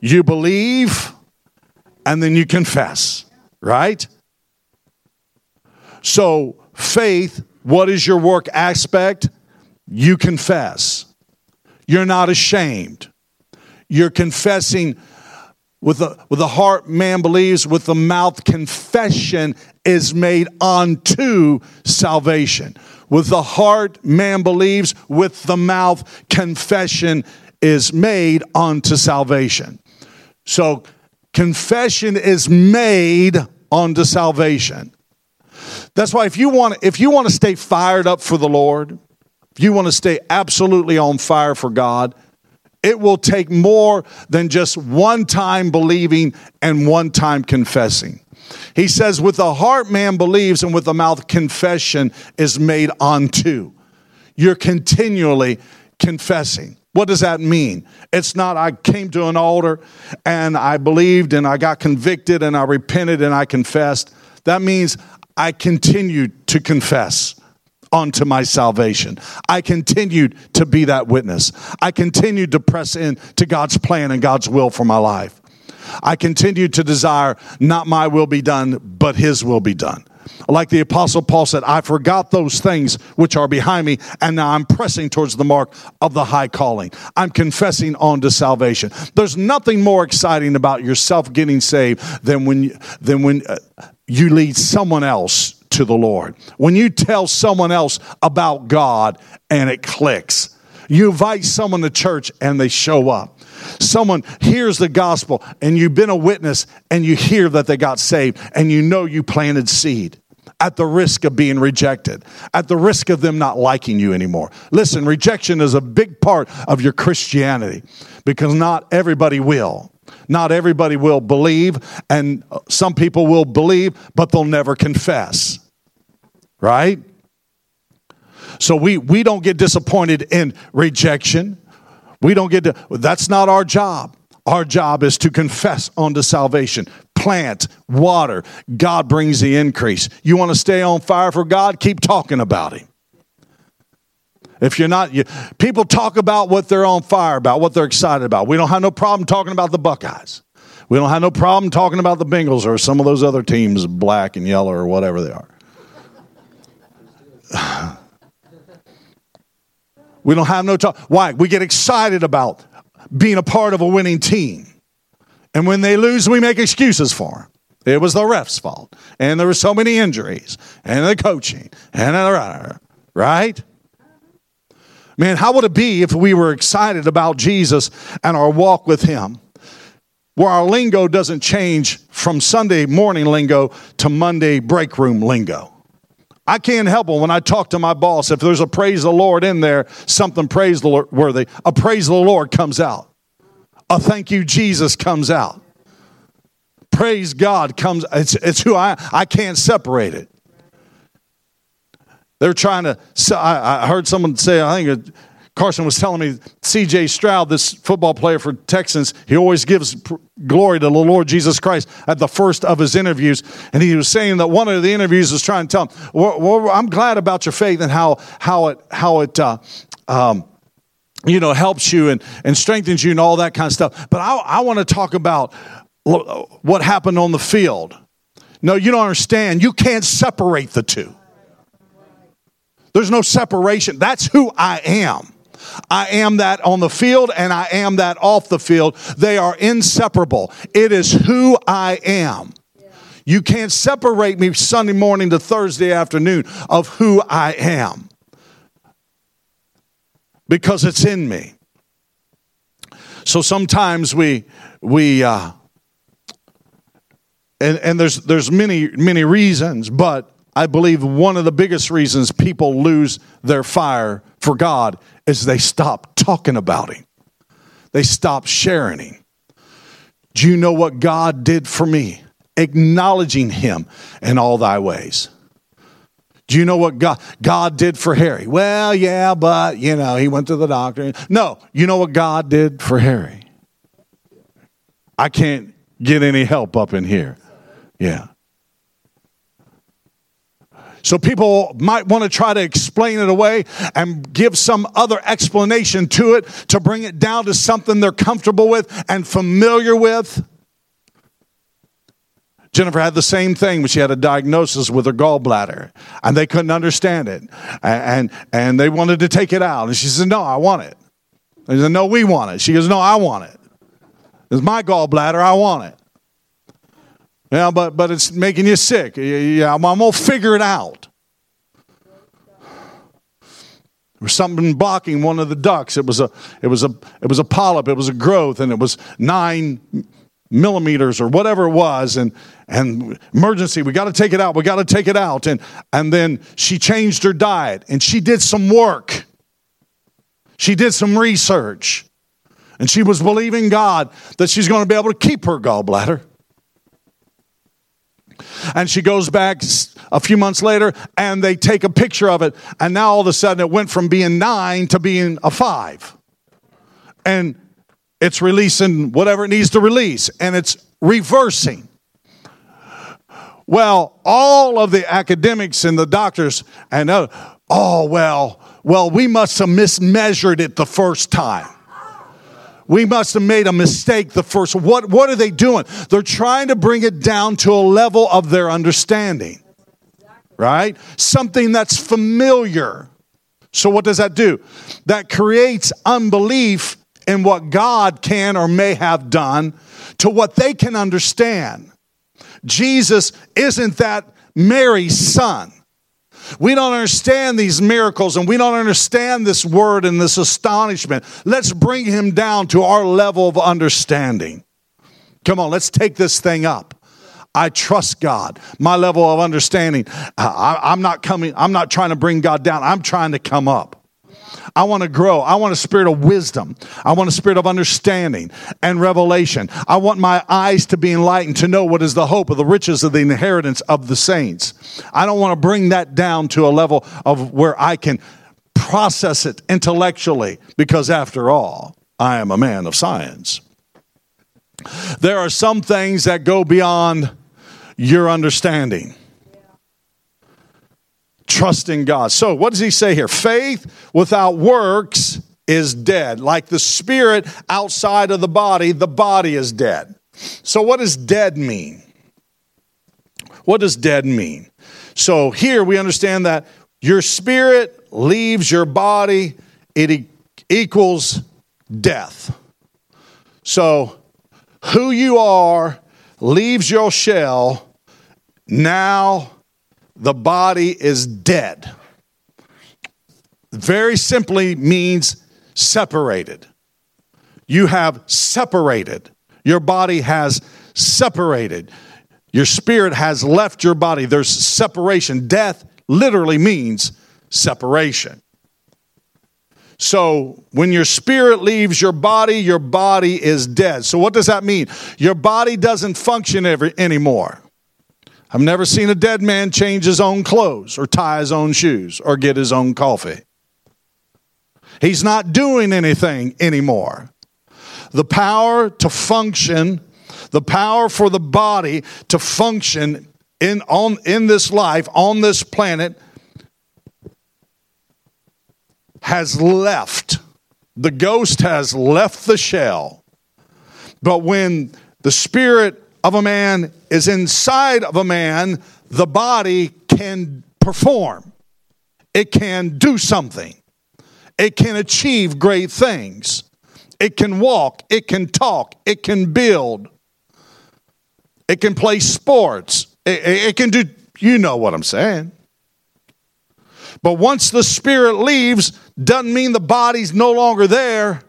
You believe and then you confess, right? So, faith, what is your work aspect? You confess. You're not ashamed. You're confessing with the, with the heart, man believes, with the mouth, confession is made unto salvation. With the heart, man believes, with the mouth, confession is made unto salvation. So, confession is made unto salvation. That's why if you want if you want to stay fired up for the Lord, if you want to stay absolutely on fire for God, it will take more than just one time believing and one time confessing. He says, with the heart man believes, and with the mouth confession is made unto. You're continually confessing. What does that mean? It's not I came to an altar and I believed and I got convicted and I repented and I confessed. That means I continued to confess unto my salvation. I continued to be that witness. I continued to press in to God's plan and God's will for my life. I continued to desire not my will be done, but his will be done. Like the apostle Paul said, I forgot those things which are behind me, and now I'm pressing towards the mark of the high calling. I'm confessing on to salvation. There's nothing more exciting about yourself getting saved than when, than when uh, you lead someone else to the Lord. When you tell someone else about God and it clicks, you invite someone to church and they show up. Someone hears the gospel and you've been a witness and you hear that they got saved and you know you planted seed at the risk of being rejected, at the risk of them not liking you anymore. Listen, rejection is a big part of your Christianity because not everybody will. Not everybody will believe, and some people will believe, but they'll never confess. Right? So we, we don't get disappointed in rejection. We don't get to, that's not our job. Our job is to confess unto salvation, plant, water. God brings the increase. You want to stay on fire for God? Keep talking about Him. If you're not, you, people talk about what they're on fire about, what they're excited about. We don't have no problem talking about the Buckeyes. We don't have no problem talking about the Bengals or some of those other teams, black and yellow or whatever they are. (sighs) (sighs) we don't have no talk. Why? We get excited about being a part of a winning team. And when they lose, we make excuses for them. It was the ref's fault. And there were so many injuries and the coaching and the, right? Man, how would it be if we were excited about Jesus and our walk with Him? Where our lingo doesn't change from Sunday morning lingo to Monday break room lingo. I can't help it when I talk to my boss. If there's a praise the Lord in there, something praise the Lord worthy, a praise the Lord comes out. A thank you, Jesus comes out. Praise God comes, it's, it's who I I can't separate it. They're trying to. I heard someone say, I think Carson was telling me, C.J. Stroud, this football player for Texans, he always gives glory to the Lord Jesus Christ at the first of his interviews. And he was saying that one of the interviews was trying to tell him, well, well, I'm glad about your faith and how, how it, how it, uh, um, you know, helps you and, and strengthens you and all that kind of stuff. But I, I want to talk about what happened on the field. No, you don't understand. You can't separate the two. There's no separation. That's who I am. I am that on the field and I am that off the field. They are inseparable. It is who I am. You can't separate me Sunday morning to Thursday afternoon of who I am because it's in me. So sometimes we we uh, and and there's there's many many reasons, but I believe one of the biggest reasons people lose their fire for God is they stop talking about Him. They stop sharing Him. Do you know what God did for me? Acknowledging Him in all thy ways. Do you know what God, God did for Harry? Well, yeah, but, you know, he went to the doctor. No, you know what God did for Harry? I can't get any help up in here. Yeah. So people might want to try to explain it away and give some other explanation to it to bring it down to something they're comfortable with and familiar with. Jennifer had the same thing when she had a diagnosis with her gallbladder, and they couldn't understand it, and and they wanted to take it out, and she said, "No, I want it." They said, "No, we want it." She goes, "No, I want it. It's my gallbladder. I want it." Yeah, but but it's making you sick. Yeah, I'm, I'm gonna figure it out. There was something blocking one of the ducts. It was a it was a it was a polyp. It was a growth, and it was nine millimeters or whatever it was and and emergency we got to take it out we got to take it out and and then she changed her diet and she did some work she did some research and she was believing god that she's going to be able to keep her gallbladder and she goes back a few months later and they take a picture of it and now all of a sudden it went from being nine to being a five and it's releasing whatever it needs to release, and it's reversing. Well, all of the academics and the doctors, and uh, oh, well, well, we must have mismeasured it the first time. We must have made a mistake the first. What, what are they doing? They're trying to bring it down to a level of their understanding, right? Something that's familiar. So, what does that do? That creates unbelief in what God can or may have done to what they can understand. Jesus isn't that Mary's son. We don't understand these miracles and we don't understand this word and this astonishment. Let's bring him down to our level of understanding. Come on, let's take this thing up. I trust God. My level of understanding, I, am not coming, I'm not trying to bring God down. I'm trying to come up. I want to grow. I want a spirit of wisdom. I want a spirit of understanding and revelation. I want my eyes to be enlightened to know what is the hope of the riches of the inheritance of the saints. I don't want to bring that down to a level of where I can process it intellectually because after all, I am a man of science. There are some things that go beyond your understanding trusting God. So, what does he say here? Faith without works is dead. Like the spirit outside of the body, the body is dead. So, what does dead mean? What does dead mean? So, here we understand that your spirit leaves your body, it e- equals death. So, who you are leaves your shell, now the body is dead. Very simply means separated. You have separated. Your body has separated. Your spirit has left your body. There's separation. Death literally means separation. So, when your spirit leaves your body, your body is dead. So, what does that mean? Your body doesn't function every, anymore. I've never seen a dead man change his own clothes or tie his own shoes or get his own coffee. He's not doing anything anymore. The power to function, the power for the body to function in, on, in this life, on this planet, has left the ghost has left the shell. But when the spirit of a man is inside of a man, the body can perform, it can do something, it can achieve great things, it can walk, it can talk, it can build, it can play sports, it, it can do, you know what I'm saying. But once the spirit leaves, doesn't mean the body's no longer there,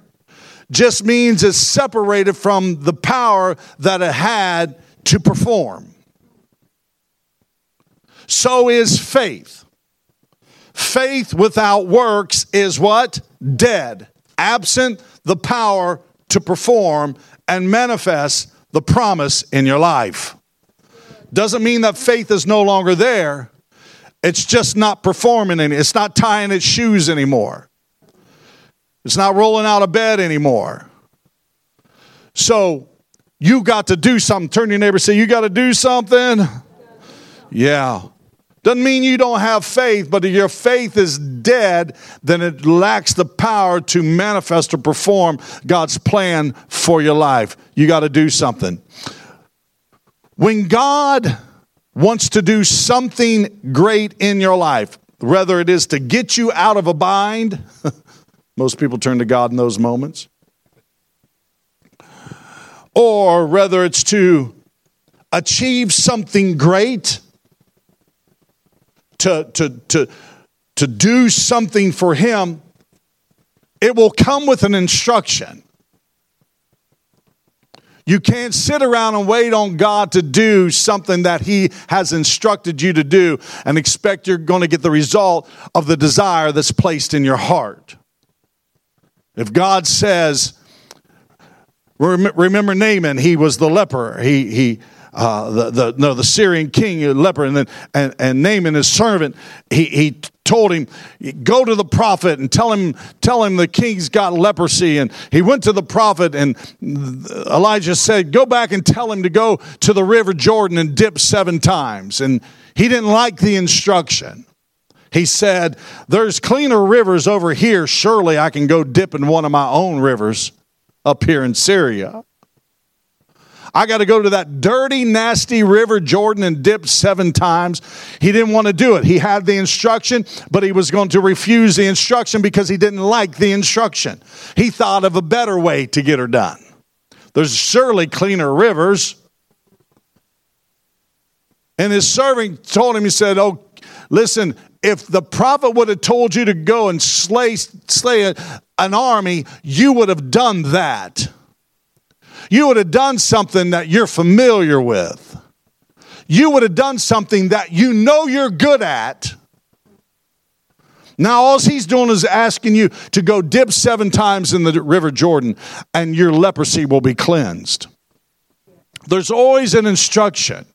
just means it's separated from the power that it had to perform. So is faith. Faith without works is what? Dead, absent the power to perform and manifest the promise in your life. Doesn't mean that faith is no longer there. It's just not performing any. It's not tying its shoes anymore. It's not rolling out of bed anymore. So you got to do something. Turn your neighbor say, You got to do something. Yeah. Doesn't mean you don't have faith, but if your faith is dead, then it lacks the power to manifest or perform God's plan for your life. You got to do something. When God wants to do something great in your life, whether it is to get you out of a bind, (laughs) most people turn to God in those moments, or whether it's to achieve something great to, to, to, to do something for Him, it will come with an instruction. You can't sit around and wait on God to do something that He has instructed you to do and expect you're going to get the result of the desire that's placed in your heart. If God says, remember Naaman, he was the leper. He, he, uh, the, the, no, the Syrian king, leper, and then and, and Naaman, his servant, he, he told him, go to the prophet and tell him, tell him the king's got leprosy. And he went to the prophet and Elijah said, go back and tell him to go to the river Jordan and dip seven times. And he didn't like the instruction. He said, there's cleaner rivers over here. Surely I can go dip in one of my own rivers up here in Syria. I got to go to that dirty, nasty river Jordan and dip seven times. He didn't want to do it. He had the instruction, but he was going to refuse the instruction because he didn't like the instruction. He thought of a better way to get her done. There's surely cleaner rivers. And his servant told him, he said, Oh, listen, if the prophet would have told you to go and slay, slay a, an army, you would have done that you would have done something that you're familiar with. You would have done something that you know you're good at. Now, all he's doing is asking you to go dip seven times in the river Jordan, and your leprosy will be cleansed. There's always an instruction.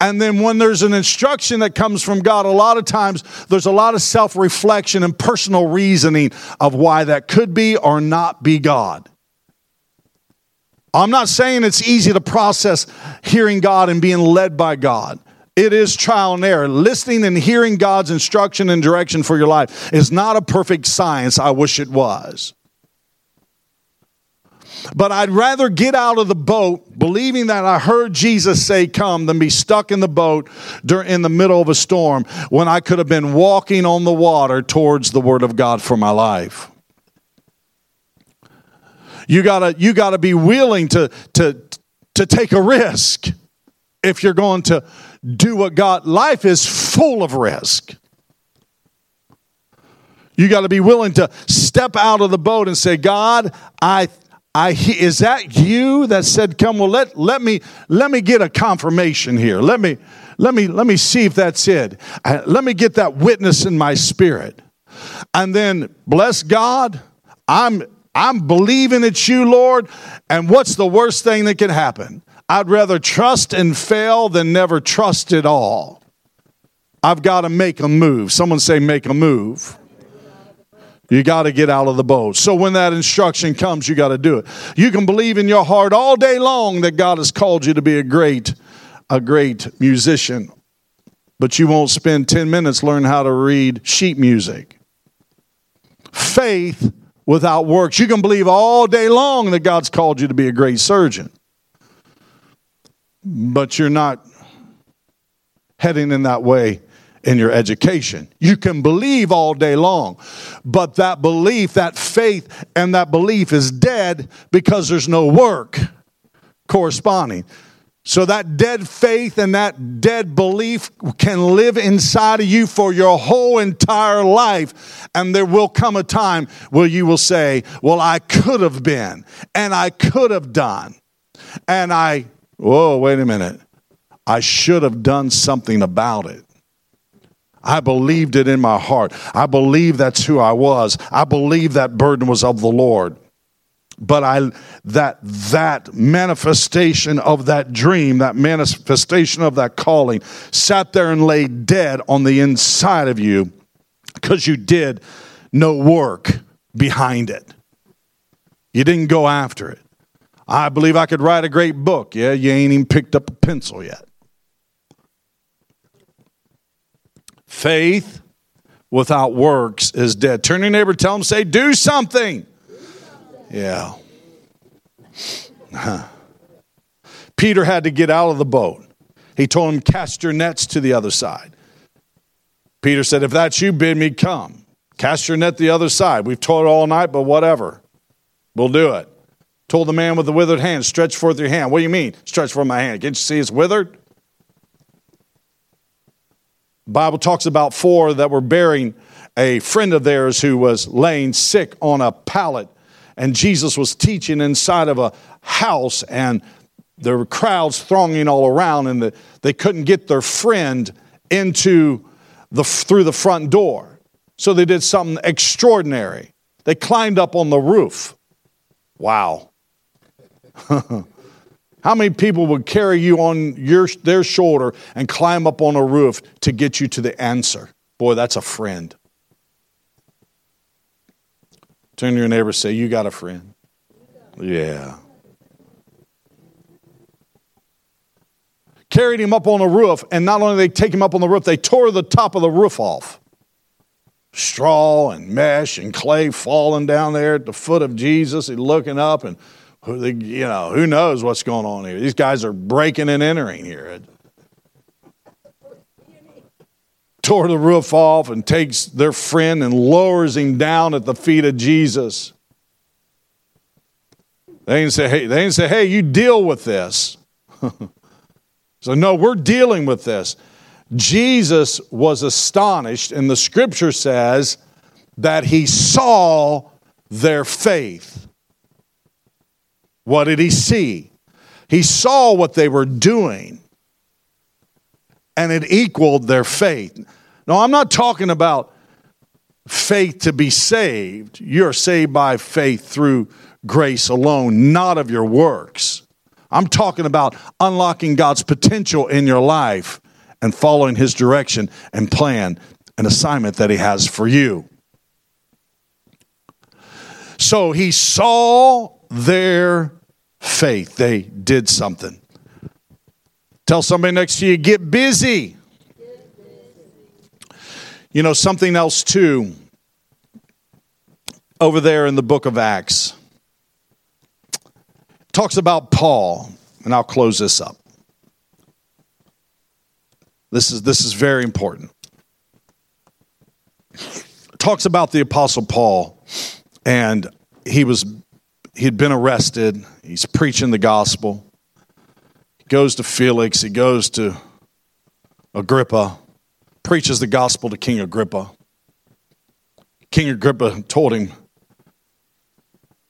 And then when there's an instruction that comes from God, a lot of times there's a lot of self reflection and personal reasoning of why that could be or not be God. I'm not saying it's easy to process hearing God and being led by God. It is trial and error. Listening and hearing God's instruction and direction for your life is not a perfect science. I wish it was. But I'd rather get out of the boat believing that I heard Jesus say, Come, than be stuck in the boat in the middle of a storm when I could have been walking on the water towards the Word of God for my life. You gotta, you gotta be willing to, to, to take a risk if you're going to do what God, life is full of risk. You got to be willing to step out of the boat and say, God, I, I, is that you that said, come, well, let, let me, let me get a confirmation here. Let me, let me, let me see if that's it. Uh, let me get that witness in my spirit. And then bless God. I'm, I'm believing it's you, Lord. And what's the worst thing that can happen? I'd rather trust and fail than never trust at all. I've got to make a move. Someone say, make a move. You got to get out of the boat. So when that instruction comes, you got to do it. You can believe in your heart all day long that God has called you to be a great, a great musician, but you won't spend 10 minutes learning how to read sheet music. Faith without works. You can believe all day long that God's called you to be a great surgeon, but you're not heading in that way in your education. You can believe all day long, but that belief, that faith, and that belief is dead because there's no work corresponding. So that dead faith and that dead belief can live inside of you for your whole entire life. And there will come a time where you will say, Well, I could have been, and I could have done. And I, whoa, wait a minute. I should have done something about it. I believed it in my heart. I believe that's who I was. I believe that burden was of the Lord but I that that manifestation of that dream, that manifestation of that calling, sat there and lay dead on the inside of you because you did no work behind it. You didn't go after it. I believe I could write a great book. Yeah, you ain't even picked up a pencil yet. Faith without works is dead. Turn your neighbor, tell him, say, do something. Yeah. Huh. Peter had to get out of the boat. He told him, Cast your nets to the other side. Peter said, If that's you, bid me come. Cast your net the other side. We've toiled all night, but whatever. We'll do it. Told the man with the withered hand, Stretch forth your hand. What do you mean? Stretch forth my hand. Can't you see it's withered? Bible talks about four that were bearing a friend of theirs who was laying sick on a pallet and Jesus was teaching inside of a house, and there were crowds thronging all around, and the, they couldn't get their friend into the through the front door. So they did something extraordinary. They climbed up on the roof. Wow. (laughs) How many people would carry you on your, their shoulder and climb up on a roof to get you to the answer? Boy, that's a friend. Turn to your neighbor and say, You got a friend. Yeah. Carried him up on the roof, and not only they take him up on the roof, they tore the top of the roof off. Straw and mesh and clay falling down there at the foot of Jesus. He's looking up, and you know who knows what's going on here. These guys are breaking and entering here tore the roof off and takes their friend and lowers him down at the feet of Jesus. They didn't say, hey, they didn't say, hey, you deal with this. (laughs) so, no, we're dealing with this. Jesus was astonished, and the scripture says that he saw their faith. What did he see? He saw what they were doing, and it equaled their faith. No, I'm not talking about faith to be saved. You're saved by faith through grace alone, not of your works. I'm talking about unlocking God's potential in your life and following his direction and plan and assignment that he has for you. So he saw their faith. They did something. Tell somebody next to you, get busy. You know, something else too, over there in the book of Acts, talks about Paul, and I'll close this up. This is, this is very important. Talks about the Apostle Paul, and he was he'd been arrested. He's preaching the gospel. He goes to Felix. He goes to Agrippa preaches the gospel to King Agrippa. King Agrippa told him,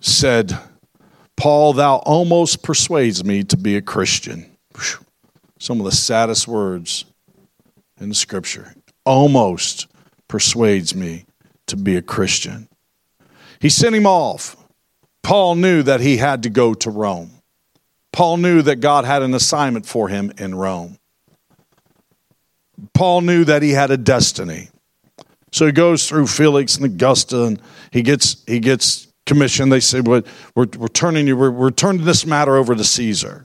said, Paul, thou almost persuades me to be a Christian. Some of the saddest words in the scripture. Almost persuades me to be a Christian. He sent him off. Paul knew that he had to go to Rome. Paul knew that God had an assignment for him in Rome. Paul knew that he had a destiny. So he goes through Felix and Augusta, and he gets he gets commissioned. They say, "We're we're, we're turning you. We're, we're turning this matter over to Caesar."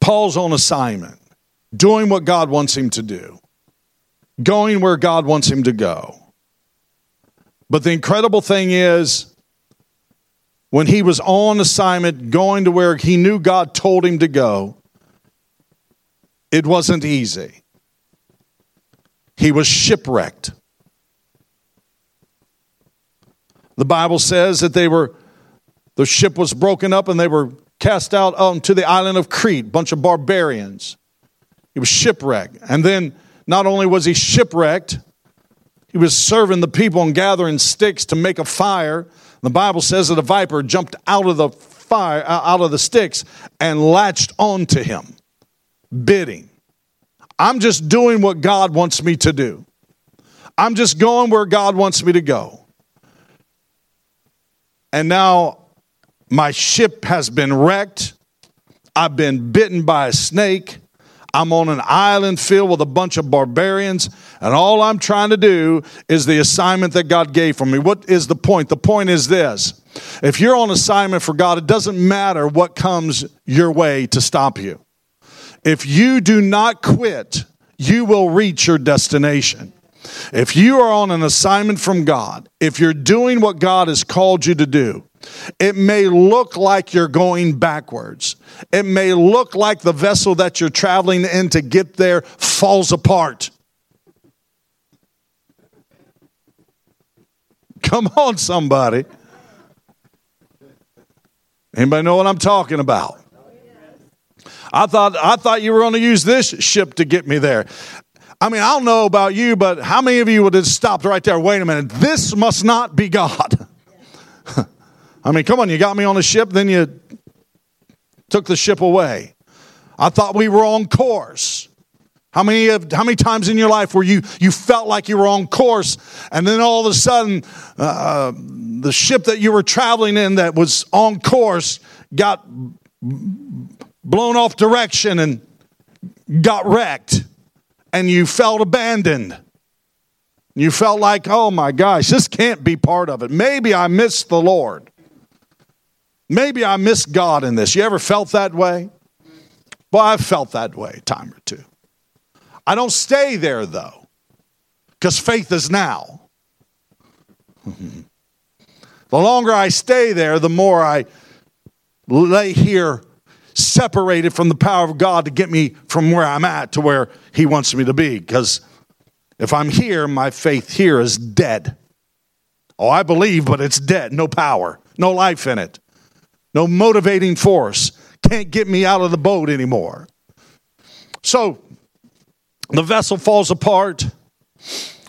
Paul's on assignment, doing what God wants him to do, going where God wants him to go. But the incredible thing is, when he was on assignment, going to where he knew God told him to go, it wasn't easy. He was shipwrecked. The Bible says that they were, the ship was broken up and they were cast out onto the island of Crete, bunch of barbarians. He was shipwrecked. And then not only was he shipwrecked, he was serving the people and gathering sticks to make a fire. The Bible says that a viper jumped out of the fire, uh, out of the sticks, and latched onto him, bidding. I'm just doing what God wants me to do. I'm just going where God wants me to go. And now my ship has been wrecked. I've been bitten by a snake. I'm on an island filled with a bunch of barbarians, and all I'm trying to do is the assignment that God gave for me. What is the point? The point is this if you're on assignment for God, it doesn't matter what comes your way to stop you. If you do not quit, you will reach your destination. If you are on an assignment from God, if you're doing what God has called you to do, it may look like you're going backwards. It may look like the vessel that you're traveling in to get there falls apart. Come on, somebody. Anybody know what I'm talking about? I thought I thought you were going to use this ship to get me there. I mean, I don't know about you, but how many of you would have stopped right there? Wait a minute, this must not be God. (laughs) I mean, come on, you got me on a ship, then you took the ship away. I thought we were on course. How many, of, how many times in your life where you, you felt like you were on course, and then all of a sudden, uh, the ship that you were traveling in that was on course got blown off direction and got wrecked, and you felt abandoned? You felt like, oh my gosh, this can't be part of it. Maybe I missed the Lord. Maybe I miss God in this. You ever felt that way? Well, I've felt that way a time or two. I don't stay there though, because faith is now. (laughs) the longer I stay there, the more I lay here separated from the power of God to get me from where I'm at to where He wants me to be. Because if I'm here, my faith here is dead. Oh, I believe, but it's dead. No power, no life in it no motivating force. Can't get me out of the boat anymore. So the vessel falls apart.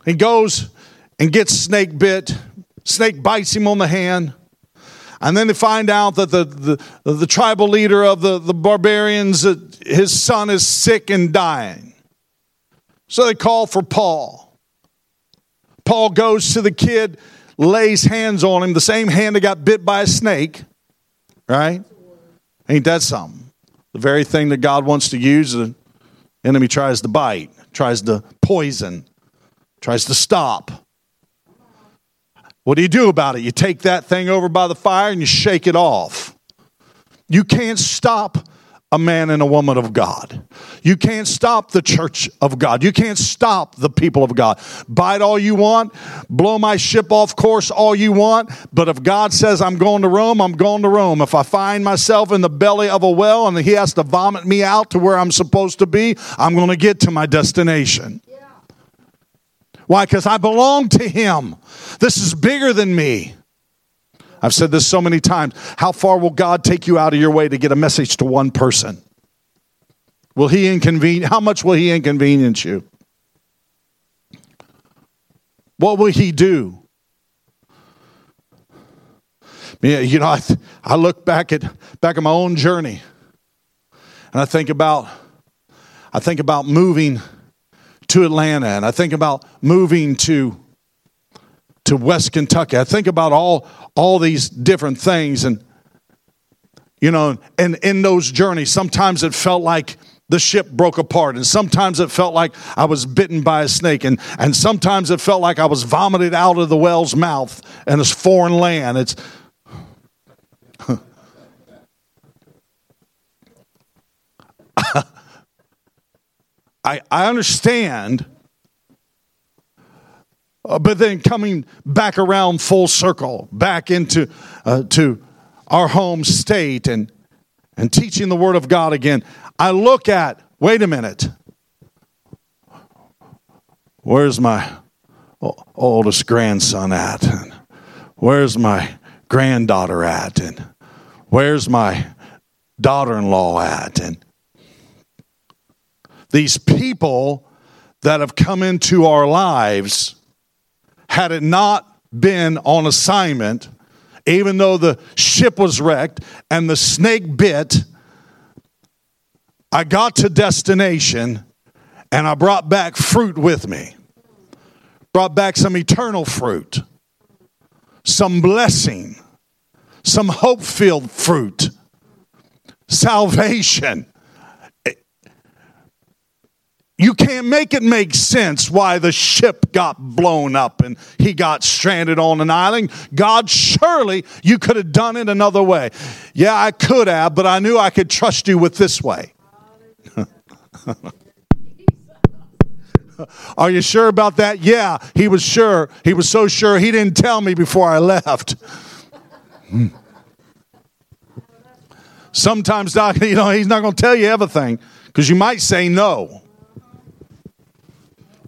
He goes and gets snake bit. Snake bites him on the hand. And then they find out that the, the, the tribal leader of the, the barbarians, uh, his son is sick and dying. So they call for Paul. Paul goes to the kid, lays hands on him, the same hand that got bit by a snake. Right? Ain't that something? The very thing that God wants to use, the enemy tries to bite, tries to poison, tries to stop. What do you do about it? You take that thing over by the fire and you shake it off. You can't stop a man and a woman of God. You can't stop the church of God. You can't stop the people of God. Bite all you want, blow my ship off course all you want, but if God says I'm going to Rome, I'm going to Rome. If I find myself in the belly of a well and he has to vomit me out to where I'm supposed to be, I'm going to get to my destination. Why? Because I belong to him. This is bigger than me. I've said this so many times. How far will God take you out of your way to get a message to one person? Will he inconvenience? How much will he inconvenience you? What will he do? You know, I, I look back at back at my own journey, and I think about I think about moving to Atlanta, and I think about moving to to West Kentucky. I think about all all these different things and you know and in those journeys sometimes it felt like the ship broke apart and sometimes it felt like i was bitten by a snake and, and sometimes it felt like i was vomited out of the well's mouth in this foreign land it's (laughs) I, I understand uh, but then coming back around full circle, back into uh, to our home state and and teaching the Word of God again, I look at wait a minute, where's my oldest grandson at? And where's my granddaughter at? And where's my daughter-in-law at? And these people that have come into our lives, had it not been on assignment, even though the ship was wrecked and the snake bit, I got to destination and I brought back fruit with me. Brought back some eternal fruit, some blessing, some hope filled fruit, salvation. You can't make it make sense why the ship got blown up and he got stranded on an island. God, surely you could have done it another way. Yeah, I could have, but I knew I could trust you with this way. (laughs) Are you sure about that? Yeah, he was sure. He was so sure he didn't tell me before I left. (laughs) Sometimes, Doc, (laughs) you know, he's not going to tell you everything because you might say no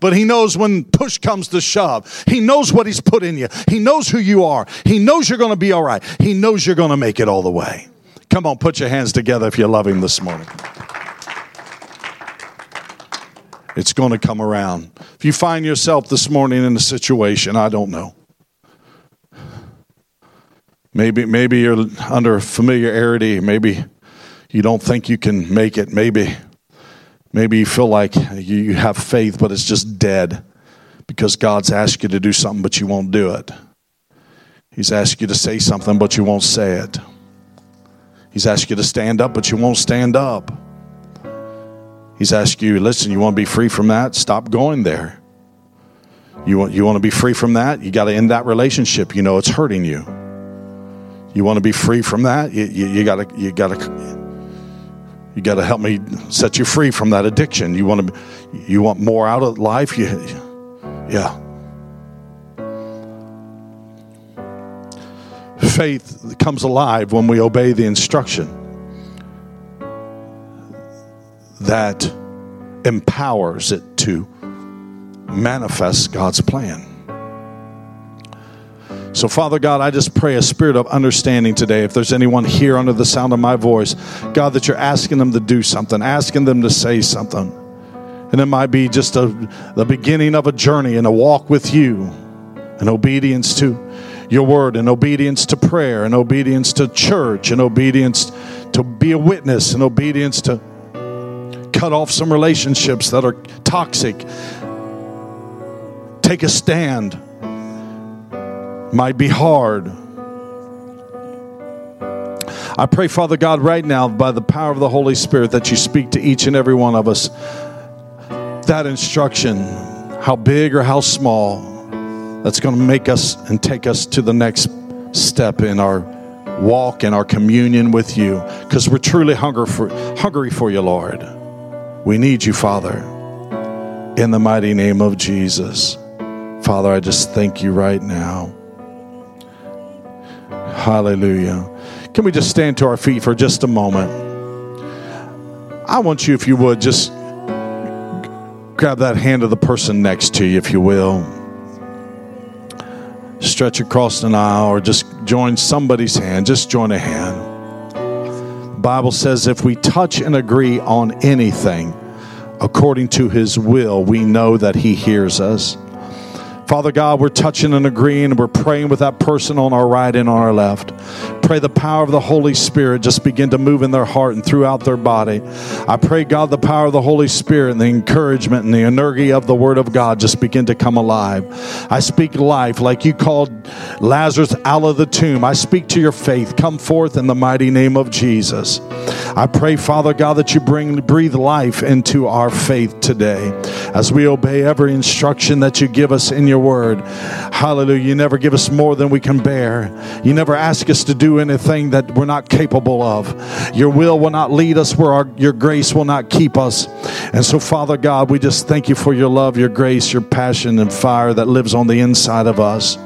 but he knows when push comes to shove. He knows what he's put in you. He knows who you are. He knows you're going to be all right. He knows you're going to make it all the way. Come on, put your hands together if you love him this morning. It's going to come around. If you find yourself this morning in a situation, I don't know. Maybe, maybe you're under familiarity. Maybe you don't think you can make it. Maybe Maybe you feel like you have faith, but it's just dead because God's asked you to do something, but you won't do it. He's asked you to say something, but you won't say it. He's asked you to stand up, but you won't stand up. He's asked you, listen, you want to be free from that? Stop going there. You want, you want to be free from that? You got to end that relationship. You know it's hurting you. You want to be free from that? You, you, you got to, you got to you got to help me set you free from that addiction. You want to, you want more out of life. You, yeah. Faith comes alive when we obey the instruction that empowers it to manifest God's plan. So, Father God, I just pray a spirit of understanding today. If there's anyone here under the sound of my voice, God, that you're asking them to do something, asking them to say something. And it might be just a, the beginning of a journey and a walk with you, and obedience to your word, and obedience to prayer, and obedience to church, and obedience to be a witness, and obedience to cut off some relationships that are toxic. Take a stand might be hard. I pray, Father God, right now, by the power of the Holy Spirit, that you speak to each and every one of us that instruction, how big or how small, that's going to make us and take us to the next step in our walk and our communion with you because we're truly hunger for, hungry for you, Lord. We need you, Father, in the mighty name of Jesus. Father, I just thank you right now. Hallelujah. Can we just stand to our feet for just a moment? I want you, if you would, just grab that hand of the person next to you, if you will. Stretch across an aisle or just join somebody's hand. Just join a hand. The Bible says if we touch and agree on anything according to his will, we know that he hears us. Father God, we're touching and agreeing, and we're praying with that person on our right and on our left. Pray the power of the Holy Spirit just begin to move in their heart and throughout their body. I pray, God, the power of the Holy Spirit and the encouragement and the energy of the Word of God just begin to come alive. I speak life like you called Lazarus out of the tomb. I speak to your faith. Come forth in the mighty name of Jesus. I pray, Father God, that you bring breathe life into our faith today. as we obey every instruction that you give us in your word. Hallelujah. You never give us more than we can bear. You never ask us to do anything that we're not capable of. Your will will not lead us where our, your grace will not keep us. And so, Father God, we just thank you for your love, your grace, your passion, and fire that lives on the inside of us.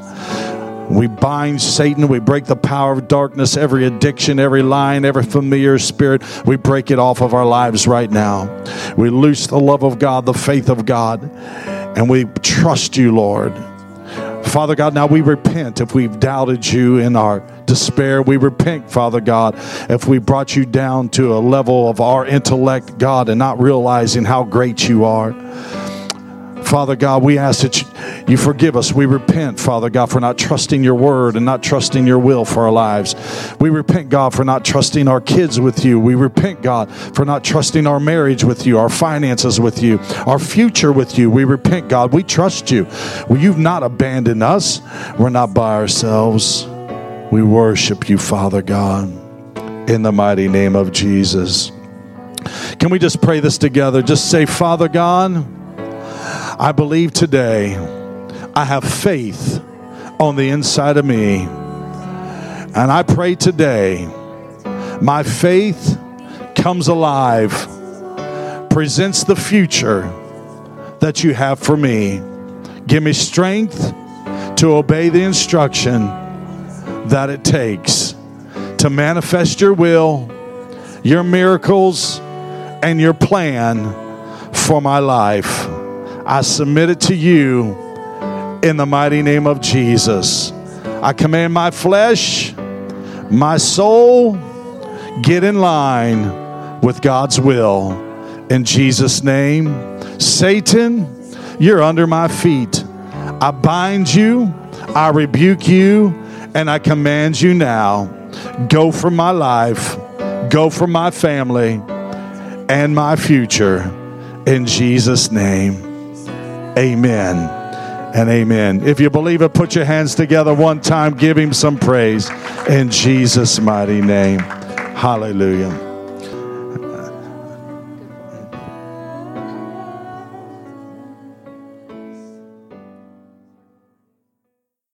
We bind Satan. We break the power of darkness, every addiction, every line, every familiar spirit. We break it off of our lives right now. We loose the love of God, the faith of God, and we trust you, Lord. Father God, now we repent if we've doubted you in our despair. We repent, Father God, if we brought you down to a level of our intellect, God, and not realizing how great you are. Father God, we ask that you forgive us. We repent, Father God, for not trusting your word and not trusting your will for our lives. We repent, God, for not trusting our kids with you. We repent, God, for not trusting our marriage with you, our finances with you, our future with you. We repent, God. We trust you. Well, you've not abandoned us. We're not by ourselves. We worship you, Father God, in the mighty name of Jesus. Can we just pray this together? Just say, Father God, I believe today I have faith on the inside of me. And I pray today my faith comes alive, presents the future that you have for me. Give me strength to obey the instruction that it takes to manifest your will, your miracles, and your plan for my life. I submit it to you in the mighty name of Jesus. I command my flesh, my soul, get in line with God's will. In Jesus' name, Satan, you're under my feet. I bind you, I rebuke you, and I command you now go from my life, go from my family, and my future. In Jesus' name. Amen and amen. If you believe it, put your hands together one time, give him some praise in Jesus' mighty name. Hallelujah.